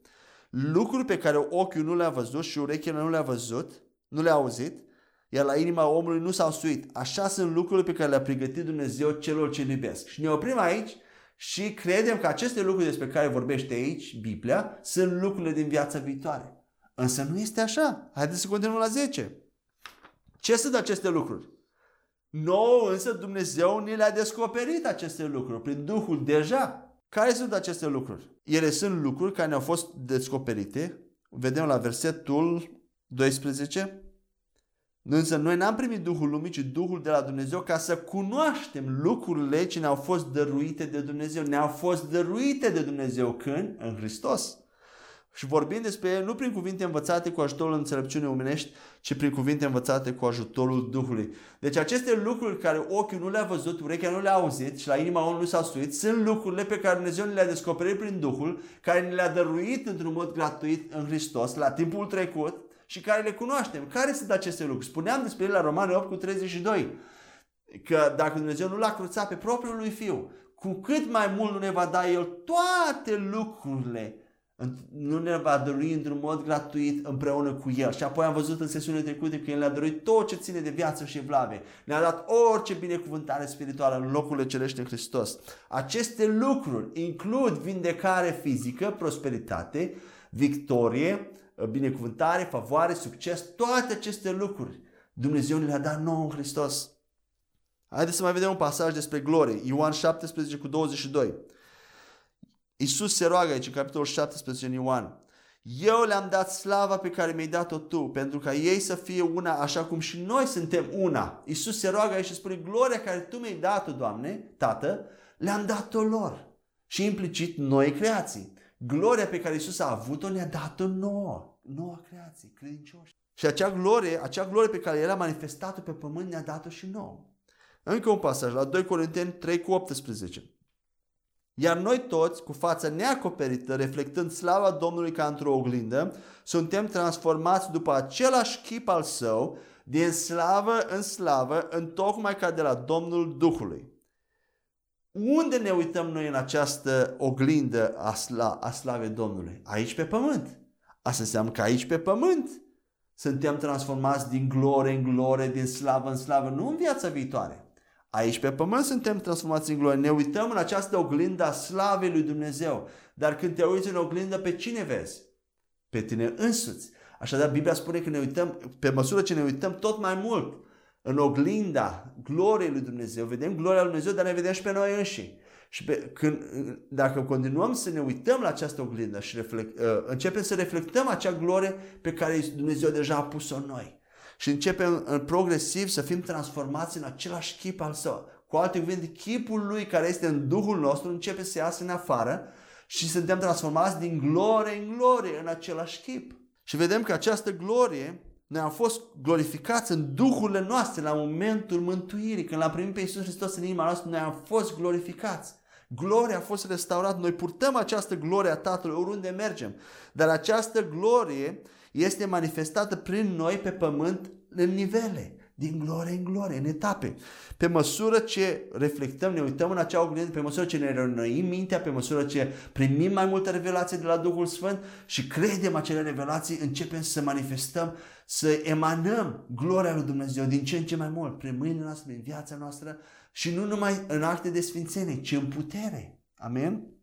Lucruri pe care ochiul nu le-a văzut și urechile nu le-a văzut, nu le-a auzit, iar la inima omului nu s-au suit. Așa sunt lucrurile pe care le-a pregătit Dumnezeu celor ce iubesc. Și ne oprim aici și credem că aceste lucruri despre care vorbește aici Biblia sunt lucrurile din viața viitoare. Însă nu este așa. Haideți să continuăm la 10. Ce sunt aceste lucruri? Nou însă Dumnezeu ne le-a descoperit aceste lucruri prin Duhul deja. Care sunt aceste lucruri? Ele sunt lucruri care ne-au fost descoperite. Vedem la versetul 12. Însă noi n-am primit Duhul lumii, ci Duhul de la Dumnezeu ca să cunoaștem lucrurile ce ne-au fost dăruite de Dumnezeu. Ne-au fost dăruite de Dumnezeu când? În Hristos. Și vorbim despre ele nu prin cuvinte învățate cu ajutorul înțelepciunii omenești, ci prin cuvinte învățate cu ajutorul Duhului. Deci aceste lucruri care ochiul nu le-a văzut, urechea nu le-a auzit și la inima omului nu s-a suit, sunt lucrurile pe care Dumnezeu ne le-a descoperit prin Duhul, care ne le-a dăruit într-un mod gratuit în Hristos la timpul trecut și care le cunoaștem. Care sunt aceste lucruri? Spuneam despre ele la Romane 8 cu 32 că dacă Dumnezeu nu l-a cruțat pe propriul lui Fiu, cu cât mai mult nu ne va da El toate lucrurile nu ne va dărui într-un mod gratuit împreună cu El. Și apoi am văzut în sesiunile trecute că El ne-a dăruit tot ce ține de viață și vlave. Ne-a dat orice binecuvântare spirituală în locurile cerești în Hristos. Aceste lucruri includ vindecare fizică, prosperitate, victorie, binecuvântare, favoare, succes, toate aceste lucruri. Dumnezeu ne le-a dat nou în Hristos. Haideți să mai vedem un pasaj despre glorie. Ioan 17 cu 22. Iisus se roagă aici, în capitolul 17 în Ioan. Eu le-am dat slava pe care mi-ai dat-o tu, pentru ca ei să fie una așa cum și noi suntem una. Iisus se roagă aici și spune, gloria care tu mi-ai dat-o, Doamne, Tată, le-am dat-o lor. Și implicit noi creații. Gloria pe care Iisus a avut-o ne-a dat-o nouă. Noua creație, credincioși. Și acea glorie, acea glorie pe care El a manifestat-o pe pământ ne-a dat-o și nouă. Încă un pasaj, la 2 Corinteni 3 cu 18. Iar noi toți, cu fața neacoperită, reflectând slava Domnului ca într-o oglindă, suntem transformați după același chip al său, din slavă în slavă, în tocmai ca de la Domnul Duhului. Unde ne uităm noi în această oglindă a, sla, a slavei Domnului? Aici pe pământ. Asta înseamnă că aici pe pământ suntem transformați din glorie în glorie, din slavă în slavă, nu în viața viitoare. Aici pe pământ suntem transformați în glorie. Ne uităm în această oglindă a slavei lui Dumnezeu. Dar când te uiți în oglindă, pe cine vezi? Pe tine însuți. Așadar, Biblia spune că ne uităm, pe măsură ce ne uităm tot mai mult în oglinda gloriei lui Dumnezeu, vedem gloria lui Dumnezeu, dar ne vedem și pe noi înși. Și pe, când, dacă continuăm să ne uităm la această oglindă și reflect, uh, începem să reflectăm acea glorie pe care Dumnezeu deja a pus-o în noi și începem în progresiv să fim transformați în același chip al său. Cu alte cuvinte, chipul lui care este în Duhul nostru începe să iasă în afară și suntem transformați din glorie în glorie în același chip. Și vedem că această glorie noi am fost glorificați în duhurile noastre la momentul mântuirii. Când l-am primit pe Iisus Hristos în inima noastră, noi am fost glorificați. Gloria a fost restaurată. Noi purtăm această glorie a Tatălui oriunde mergem. Dar această glorie este manifestată prin noi pe pământ în nivele. Din glorie în glorie, în etape. Pe măsură ce reflectăm, ne uităm în acea oglindă, pe măsură ce ne renoim mintea, pe măsură ce primim mai multe revelații de la Duhul Sfânt și credem acele revelații, începem să manifestăm, să emanăm gloria lui Dumnezeu din ce în ce mai mult, prin mâinile noastre, prin viața noastră și nu numai în acte de sfințenie, ci în putere. Amen?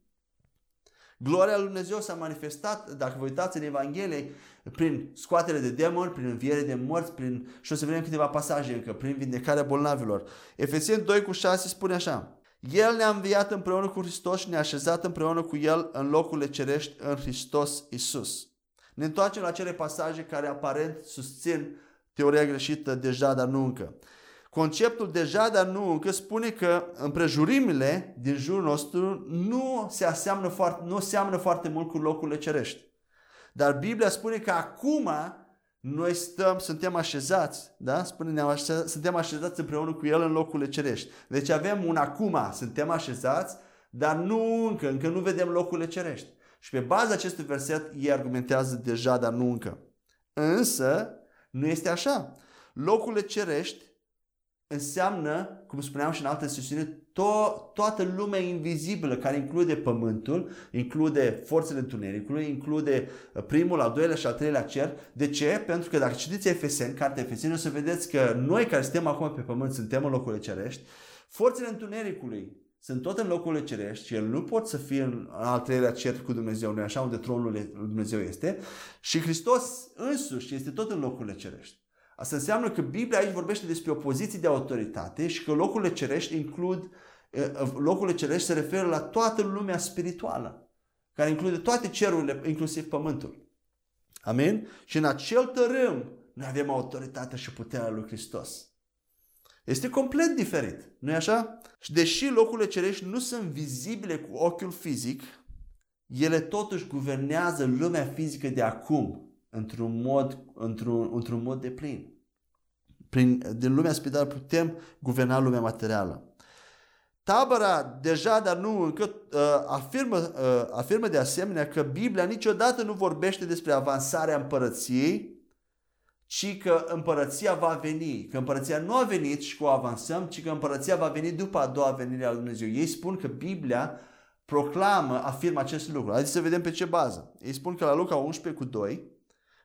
Gloria lui Dumnezeu s-a manifestat, dacă vă uitați în Evanghelie, prin scoatere de demoni, prin înviere de morți, prin, și o să vedem câteva pasaje încă, prin vindecarea bolnavilor. Efesien 2 cu 6 spune așa, El ne-a înviat împreună cu Hristos și ne-a așezat împreună cu El în locurile cerești în Hristos Isus. Ne întoarcem la cele pasaje care aparent susțin teoria greșită deja, dar nu încă. Conceptul deja, dar nu încă, spune că împrejurimile din jurul nostru nu se aseamnă foarte, nu seamănă foarte mult cu locurile cerești. Dar Biblia spune că acum noi stăm, suntem așezați, da? Spune, ne așezat, suntem așezați împreună cu El în locurile cerești. Deci avem un acum, suntem așezați, dar nu încă, încă nu vedem locurile cerești. Și pe baza acestui verset ei argumentează deja, dar nu încă. Însă, nu este așa. Locurile cerești înseamnă, cum spuneam și în alte sesiune, to- toată lumea invizibilă care include pământul, include forțele întunericului, include uh, primul, al doilea și al treilea cer. De ce? Pentru că dacă citiți Efeseni, cartea Efeseni, o să vedeți că noi care suntem acum pe pământ suntem în locurile cerești, forțele întunericului sunt tot în locurile cerești și el nu pot să fie în al treilea cer cu Dumnezeu, nu așa unde tronul lui Dumnezeu este, și Hristos însuși este tot în locurile cerești. Asta înseamnă că Biblia aici vorbește despre o poziție de autoritate și că locurile cerești includ, locurile cerești se referă la toată lumea spirituală, care include toate cerurile, inclusiv pământul. Amin? Și în acel tărâm noi avem autoritatea și puterea lui Hristos. Este complet diferit, nu e așa? Și deși locurile cerești nu sunt vizibile cu ochiul fizic, ele totuși guvernează lumea fizică de acum într-un mod, într-un, într-un mod de plin. Prin, din lumea spirituală putem guverna lumea materială. Tabăra deja, dar nu încă, uh, afirmă, uh, afirmă de asemenea că Biblia niciodată nu vorbește despre avansarea împărăției, ci că împărăția va veni. Că împărăția nu a venit și că o avansăm, ci că împărăția va veni după a doua venire a lui Dumnezeu. Ei spun că Biblia proclamă, afirmă acest lucru. Haideți să vedem pe ce bază. Ei spun că la Luca 11 cu 2,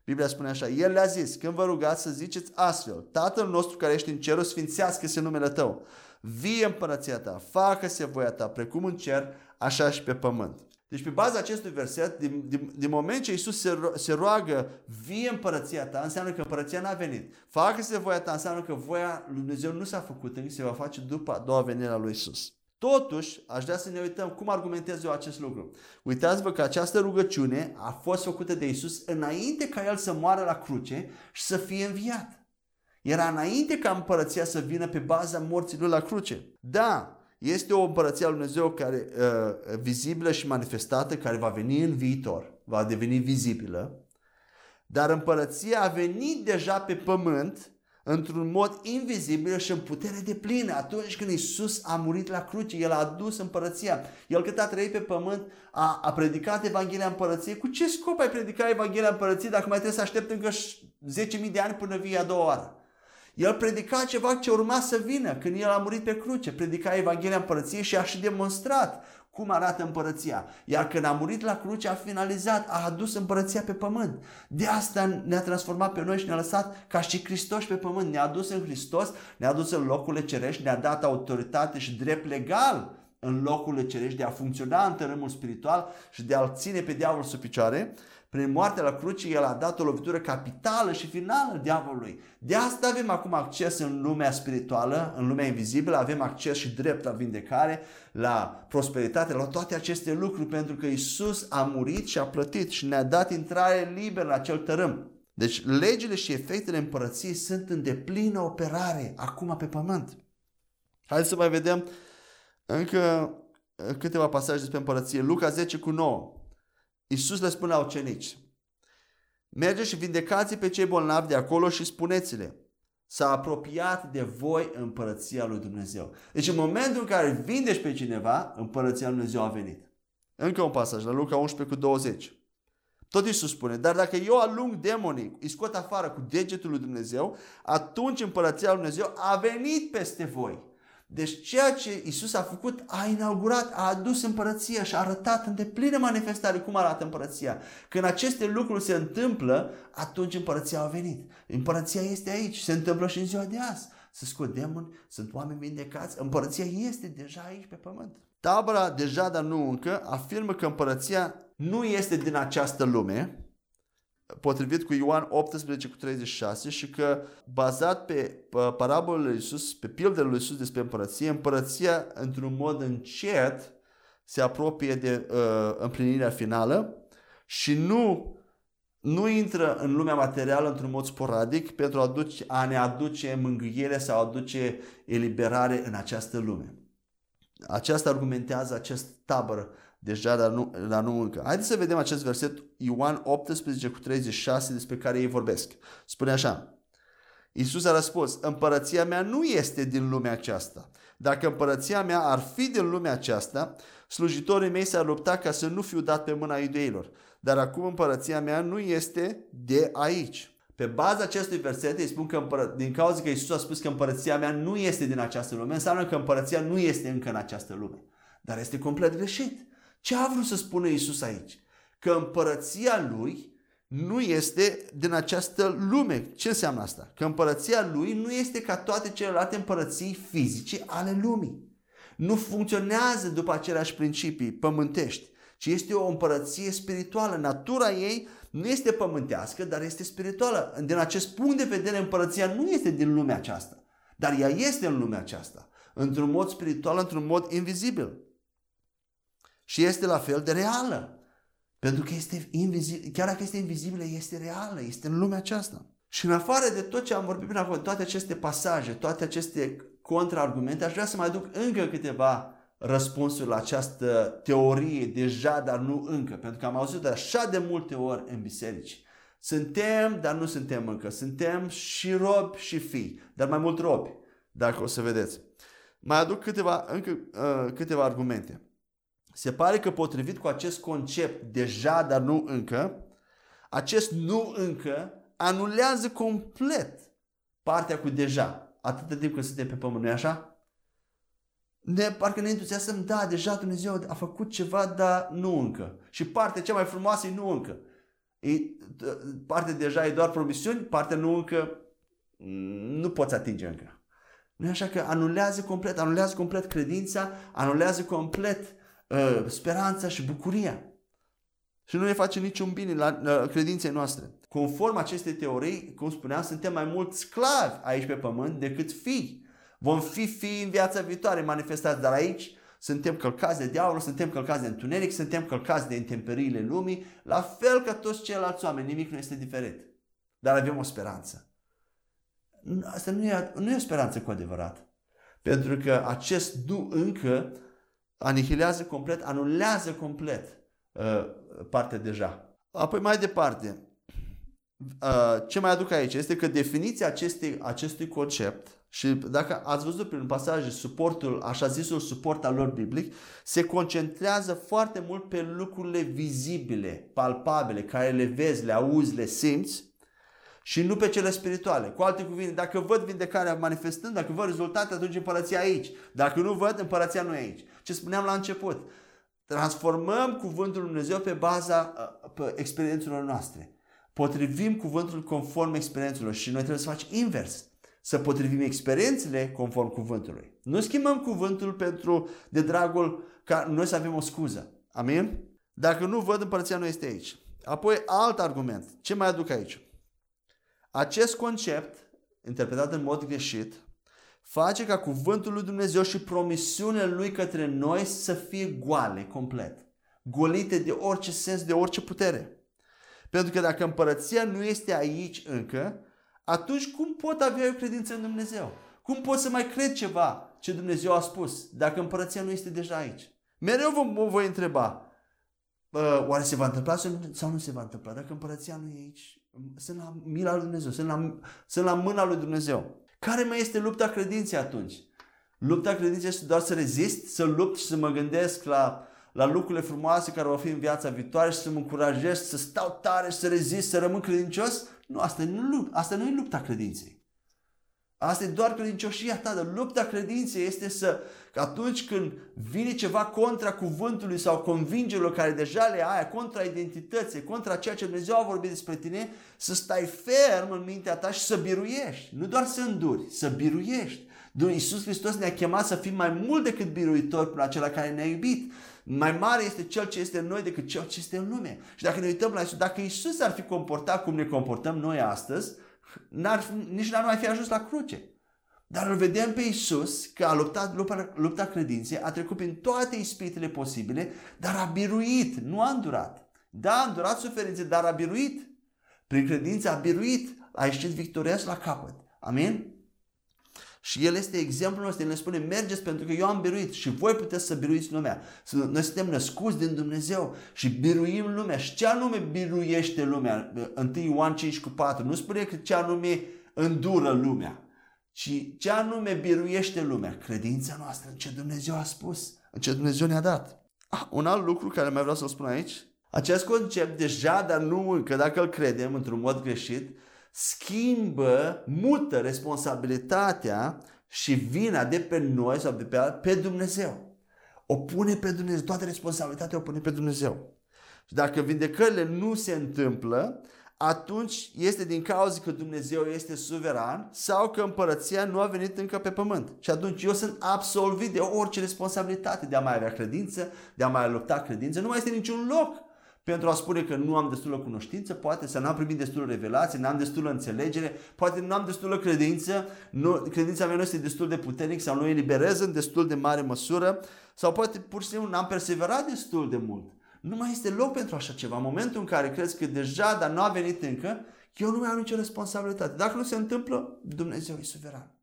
Biblia spune așa, El le-a zis, când vă rugați să ziceți astfel, Tatăl nostru care ești în cer, sfințească-se numele Tău, vie împărăția Ta, facă-se voia Ta, precum în cer, așa și pe pământ. Deci pe baza acestui verset, din, din, din moment ce Iisus se, ro- se roagă, vie împărăția ta, înseamnă că împărăția n-a venit. Facă-se voia ta, înseamnă că voia lui Dumnezeu nu s-a făcut, încă se va face după a doua venire a lui Iisus. Totuși, aș vrea să ne uităm cum argumentez eu acest lucru. Uitați-vă că această rugăciune a fost făcută de Isus înainte ca El să moară la cruce și să fie înviat. Era înainte ca împărăția să vină pe baza morții lui la cruce. Da, este o împărăție a lui Dumnezeu care, uh, vizibilă și manifestată, care va veni în viitor, va deveni vizibilă, dar împărăția a venit deja pe pământ într-un mod invizibil și în putere de plină. Atunci când Isus a murit la cruce, El a adus împărăția. El cât a trăit pe pământ, a, a predicat Evanghelia Împărăției. Cu ce scop ai predicat Evanghelia Împărăției dacă mai trebuie să aștepți încă 10.000 de ani până vii a doua oară? El predica ceva ce urma să vină când el a murit pe cruce. Predica Evanghelia Împărăției și a și demonstrat cum arată împărăția. Iar când a murit la cruce, a finalizat, a adus împărăția pe pământ. De asta ne-a transformat pe noi și ne-a lăsat ca și Hristos pe pământ. Ne-a adus în Hristos, ne-a adus în locurile cerești, ne-a dat autoritate și drept legal în locurile cerești de a funcționa în tărâmul spiritual și de a-l ține pe diavol sub picioare. Prin moartea la cruce, el a dat o lovitură capitală și finală diavolului. De asta avem acum acces în lumea spirituală, în lumea invizibilă, avem acces și drept la vindecare, la prosperitate, la toate aceste lucruri, pentru că Isus a murit și a plătit și ne-a dat intrare liberă la acel tărâm. Deci legile și efectele împărăției sunt în deplină operare acum pe pământ. Haideți să mai vedem încă câteva pasaje despre împărăție. Luca 10 cu 9. Iisus le spune la ucenici, mergeți și vindecați pe cei bolnavi de acolo și spuneți-le, s-a apropiat de voi împărăția lui Dumnezeu. Deci în momentul în care vindești pe cineva, împărăția lui Dumnezeu a venit. Încă un pasaj, la Luca 11 cu 20. Tot Iisus spune, dar dacă eu alung demonii, îi scot afară cu degetul lui Dumnezeu, atunci împărăția lui Dumnezeu a venit peste voi. Deci ceea ce Isus a făcut, a inaugurat, a adus împărăția și a arătat în deplină manifestare cum arată împărăția. Când aceste lucruri se întâmplă, atunci împărăția a venit. Împărăția este aici, se întâmplă și în ziua de azi. Se scot demoni, sunt oameni vindecați, împărăția este deja aici pe pământ. Tabăra deja, dar nu încă, afirmă că împărăția nu este din această lume, potrivit cu Ioan 18 cu 36 și că bazat pe parabolele lui Iisus, pe pildele lui Iisus despre împărăție, împărăția într-un mod încet se apropie de uh, împlinirea finală și nu, nu intră în lumea materială într-un mod sporadic pentru a, aduce, a ne aduce mângâiere sau aduce eliberare în această lume. Aceasta argumentează acest tabără deja, dar nu, dar nu încă. Haideți să vedem acest verset Ioan 18 cu 36 despre care ei vorbesc. Spune așa. Iisus a răspuns, împărăția mea nu este din lumea aceasta. Dacă împărăția mea ar fi din lumea aceasta, slujitorii mei s-ar lupta ca să nu fiu dat pe mâna iudeilor. Dar acum împărăția mea nu este de aici. Pe baza acestui verset îi spun că împără... din cauza că Iisus a spus că împărăția mea nu este din această lume, înseamnă că împărăția nu este încă în această lume. Dar este complet greșit. Ce a vrut să spună Isus aici? Că împărăția lui nu este din această lume. Ce înseamnă asta? Că împărăția lui nu este ca toate celelalte împărății fizice ale lumii. Nu funcționează după aceleași principii pământești, ci este o împărăție spirituală. Natura ei nu este pământească, dar este spirituală. Din acest punct de vedere, împărăția nu este din lumea aceasta, dar ea este în lumea aceasta, într-un mod spiritual, într-un mod invizibil și este la fel de reală. Pentru că este invizibil, chiar dacă este invizibilă, este reală, este în lumea aceasta. Și în afară de tot ce am vorbit până acum, toate aceste pasaje, toate aceste contraargumente, aș vrea să mai aduc încă câteva răspunsuri la această teorie deja, dar nu încă. Pentru că am auzit de așa de multe ori în biserici. Suntem, dar nu suntem încă. Suntem și robi și fii, dar mai mult robi, dacă o să vedeți. Mai aduc câteva, încă uh, câteva argumente. Se pare că potrivit cu acest concept deja, dar nu încă, acest nu încă anulează complet partea cu deja, atâta timp când suntem pe pământ, nu așa? Ne, parcă ne entuziasmăm, da, deja Dumnezeu a făcut ceva, dar nu încă. Și partea cea mai frumoasă e nu încă. E, partea deja e doar promisiuni, partea nu încă nu poți atinge încă. Nu e așa că anulează complet, anulează complet credința, anulează complet uh, speranța și bucuria. Și nu ne face niciun bine la uh, credinței noastre. Conform acestei teorii, cum spuneam, suntem mai mult sclavi aici pe pământ decât fii. Vom fi fii în viața viitoare manifestați, dar aici suntem călcați de diavol, suntem călcați de întuneric, suntem călcați de intemperiile lumii, la fel ca toți ceilalți oameni, nimic nu este diferit. Dar avem o speranță. Asta nu e, nu e o speranță cu adevărat. Pentru că acest nu încă anihilează complet, anulează complet uh, partea deja. Apoi mai departe, uh, ce mai aduc aici este că definiția acestei, acestui concept și dacă ați văzut prin pasaje suportul, așa zisul suport al lor biblic, se concentrează foarte mult pe lucrurile vizibile, palpabile, care le vezi, le auzi, le simți și nu pe cele spirituale. Cu alte cuvinte, dacă văd vindecarea manifestând, dacă văd rezultate, atunci împărăția aici. Dacă nu văd, împărăția nu e aici. Ce spuneam la început. Transformăm cuvântul Lui Dumnezeu pe baza uh, pe experiențelor noastre. Potrivim cuvântul conform experiențelor și noi trebuie să facem invers. Să potrivim experiențele conform cuvântului. Nu schimbăm cuvântul pentru de dragul ca noi să avem o scuză. Amin? Dacă nu văd, împărăția nu este aici. Apoi alt argument. Ce mai aduc aici? Acest concept, interpretat în mod greșit, face ca cuvântul lui Dumnezeu și promisiunile lui către noi să fie goale complet, golite de orice sens, de orice putere. Pentru că dacă împărăția nu este aici încă, atunci cum pot avea eu credință în Dumnezeu? Cum pot să mai cred ceva ce Dumnezeu a spus dacă împărăția nu este deja aici? Mereu vă, voi întreba, oare se va întâmpla sau nu se va întâmpla? Dacă împărăția nu e aici, sunt la mila lui Dumnezeu, sunt la, sunt la mâna lui Dumnezeu. Care mai este lupta credinței atunci? Lupta credinței este doar să rezist, să lupt și să mă gândesc la, la lucrurile frumoase care vor fi în viața viitoare și să mă încurajez să stau tare și să rezist, să rămân credincios? Nu, asta nu, asta nu e lupta credinței. Asta e doar credincioșia ta, dar lupta credinței este să, că atunci când vine ceva contra cuvântului sau convingerilor care deja le ai, contra identității, contra ceea ce Dumnezeu a vorbit despre tine, să stai ferm în mintea ta și să biruiești. Nu doar să înduri, să biruiești. Domnul Iisus Hristos ne-a chemat să fim mai mult decât biruitori prin acela care ne-a iubit. Mai mare este Cel ce este în noi decât Cel ce este în lume. Și dacă ne uităm la Iisus, dacă Iisus ar fi comportat cum ne comportăm noi astăzi, n-ar, nici n-ar mai fi ajuns la cruce. Dar îl vedem pe Iisus că a luptat lupta, lupta credinței, a trecut prin toate ispitele posibile, dar a biruit, nu a îndurat. Da, a îndurat suferințe, dar a biruit. Prin credință a biruit, a ieșit victorios la capăt. Amin? Și El este exemplul nostru, El ne spune, mergeți pentru că eu am biruit și voi puteți să biruiți lumea. Noi suntem născuți din Dumnezeu și biruim lumea. Și ce anume biruiește lumea? 1 Ioan 5 cu 4. Nu spune că ce anume îndură lumea, ci ce anume biruiește lumea. Credința noastră în ce Dumnezeu a spus, în ce Dumnezeu ne-a dat. Ah, un alt lucru care mai vreau să-l spun aici, acest concept deja, dar nu încă, dacă îl credem într-un mod greșit, schimbă, mută responsabilitatea și vina de pe noi sau de pe, pe Dumnezeu. O pune pe Dumnezeu, toată responsabilitatea o pune pe Dumnezeu. Și dacă vindecările nu se întâmplă, atunci este din cauza că Dumnezeu este suveran sau că împărăția nu a venit încă pe pământ. Și atunci eu sunt absolvit de orice responsabilitate de a mai avea credință, de a mai lupta credință. Nu mai este niciun loc pentru a spune că nu am destulă cunoștință, poate să n-am primit destulă revelație, n-am destulă înțelegere, poate nu am destulă credință, nu, credința mea nu este destul de puternic sau nu eliberez în destul de mare măsură, sau poate pur și simplu n-am perseverat destul de mult. Nu mai este loc pentru așa ceva. În momentul în care crezi că deja, dar nu a venit încă, eu nu mai am nicio responsabilitate. Dacă nu se întâmplă, Dumnezeu e suveran.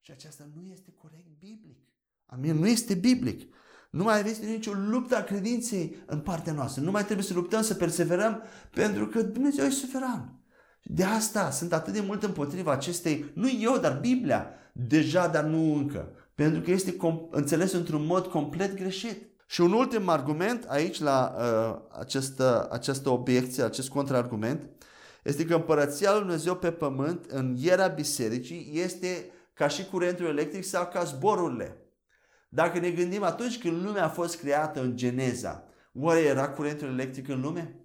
Și aceasta nu este corect biblic. Amin? Nu este biblic. Nu mai aveți nicio luptă a credinței în partea noastră. Nu mai trebuie să luptăm, să perseverăm, pentru că Dumnezeu e suveran. De asta sunt atât de mult împotriva acestei, nu eu, dar Biblia, deja, dar nu încă. Pentru că este înțeles într-un mod complet greșit. Și un ultim argument aici la uh, această, această obiecție, acest contraargument, este că împărăția lui Dumnezeu pe pământ, în iera bisericii, este ca și curentul electric sau ca zborurile. Dacă ne gândim atunci când lumea a fost creată în Geneza, oare era curentul electric în lume?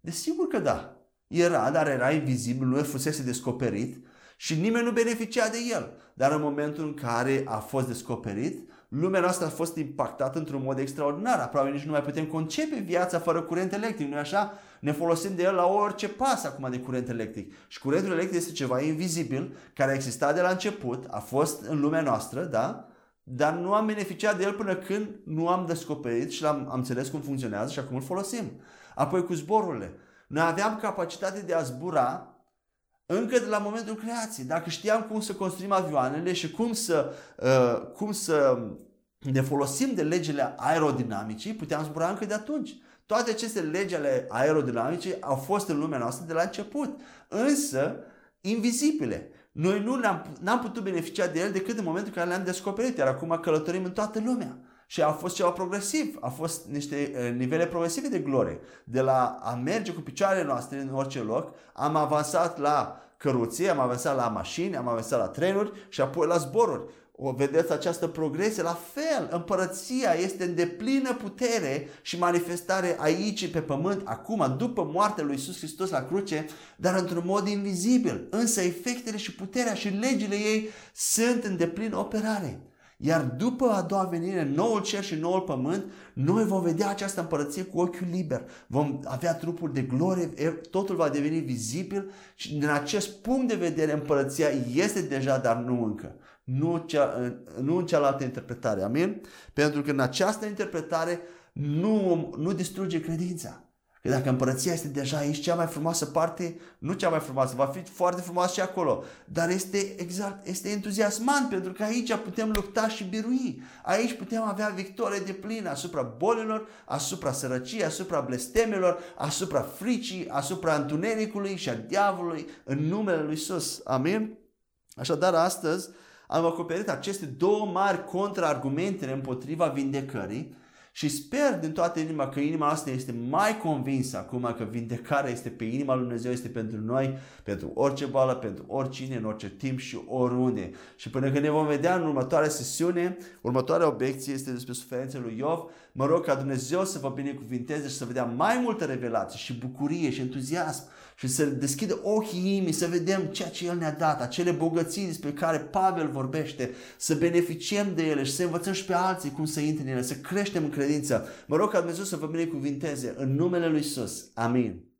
Desigur că da. Era, dar era invizibil, nu fusese descoperit și nimeni nu beneficia de el. Dar în momentul în care a fost descoperit, lumea noastră a fost impactată într-un mod extraordinar. Aproape nici nu mai putem concepe viața fără curent electric, nu așa? Ne folosim de el la orice pas acum de curent electric. Și curentul electric este ceva invizibil, care a existat de la început, a fost în lumea noastră, da? Dar nu am beneficiat de el până când nu am descoperit și am, am înțeles cum funcționează și acum îl folosim. Apoi cu zborurile. Noi aveam capacitate de a zbura încă de la momentul creației. Dacă știam cum să construim avioanele și cum să, uh, cum să ne folosim de legile aerodinamicii, puteam zbura încă de atunci. Toate aceste legi ale aerodinamicii au fost în lumea noastră de la început, însă invizibile. Noi nu ne-am, n-am putut beneficia de el decât în momentul în care le-am descoperit, iar acum călătorim în toată lumea. Și a fost ceva progresiv, a fost niște uh, nivele progresive de glorie. De la a merge cu picioarele noastre în orice loc, am avansat la căruții, am avansat la mașini, am avansat la trenuri și apoi la zboruri. O vedeți această progresie? La fel, împărăția este în deplină putere și manifestare aici pe pământ, acum, după moartea lui Isus Hristos la cruce, dar într-un mod invizibil. Însă efectele și puterea și legile ei sunt în deplină operare. Iar după a doua venire, noul cer și noul pământ, noi vom vedea această împărăție cu ochiul liber. Vom avea trupuri de glorie, totul va deveni vizibil și din acest punct de vedere împărăția este deja, dar nu încă nu, cea, nu în cealaltă interpretare. Amin? Pentru că în această interpretare nu, nu distruge credința. Că dacă împărăția este deja aici, cea mai frumoasă parte, nu cea mai frumoasă, va fi foarte frumoasă și acolo, dar este exact, este entuziasmant pentru că aici putem lupta și birui. Aici putem avea victorie de plină asupra bolilor, asupra sărăciei, asupra blestemelor, asupra fricii, asupra întunericului și a diavolului în numele lui Isus. Amin? Așadar, astăzi am acoperit aceste două mari contraargumente împotriva vindecării Și sper din toată inima că inima asta este mai convinsă acum că vindecarea este pe inima lui Dumnezeu, este pentru noi, pentru orice boală, pentru oricine, în orice timp și oriunde. Și până când ne vom vedea în următoarea sesiune, următoarea obiecție este despre suferințele lui Iov, mă rog ca Dumnezeu să vă binecuvinteze și să vedea mai multă revelație și bucurie și entuziasm și să deschidă ochii inimii, să vedem ceea ce El ne-a dat, acele bogății despre care Pavel vorbește, să beneficiem de ele și să învățăm și pe alții cum să intre în ele, să creștem în credință. Mă rog ca Dumnezeu să vă binecuvinteze în numele Lui Isus. Amin.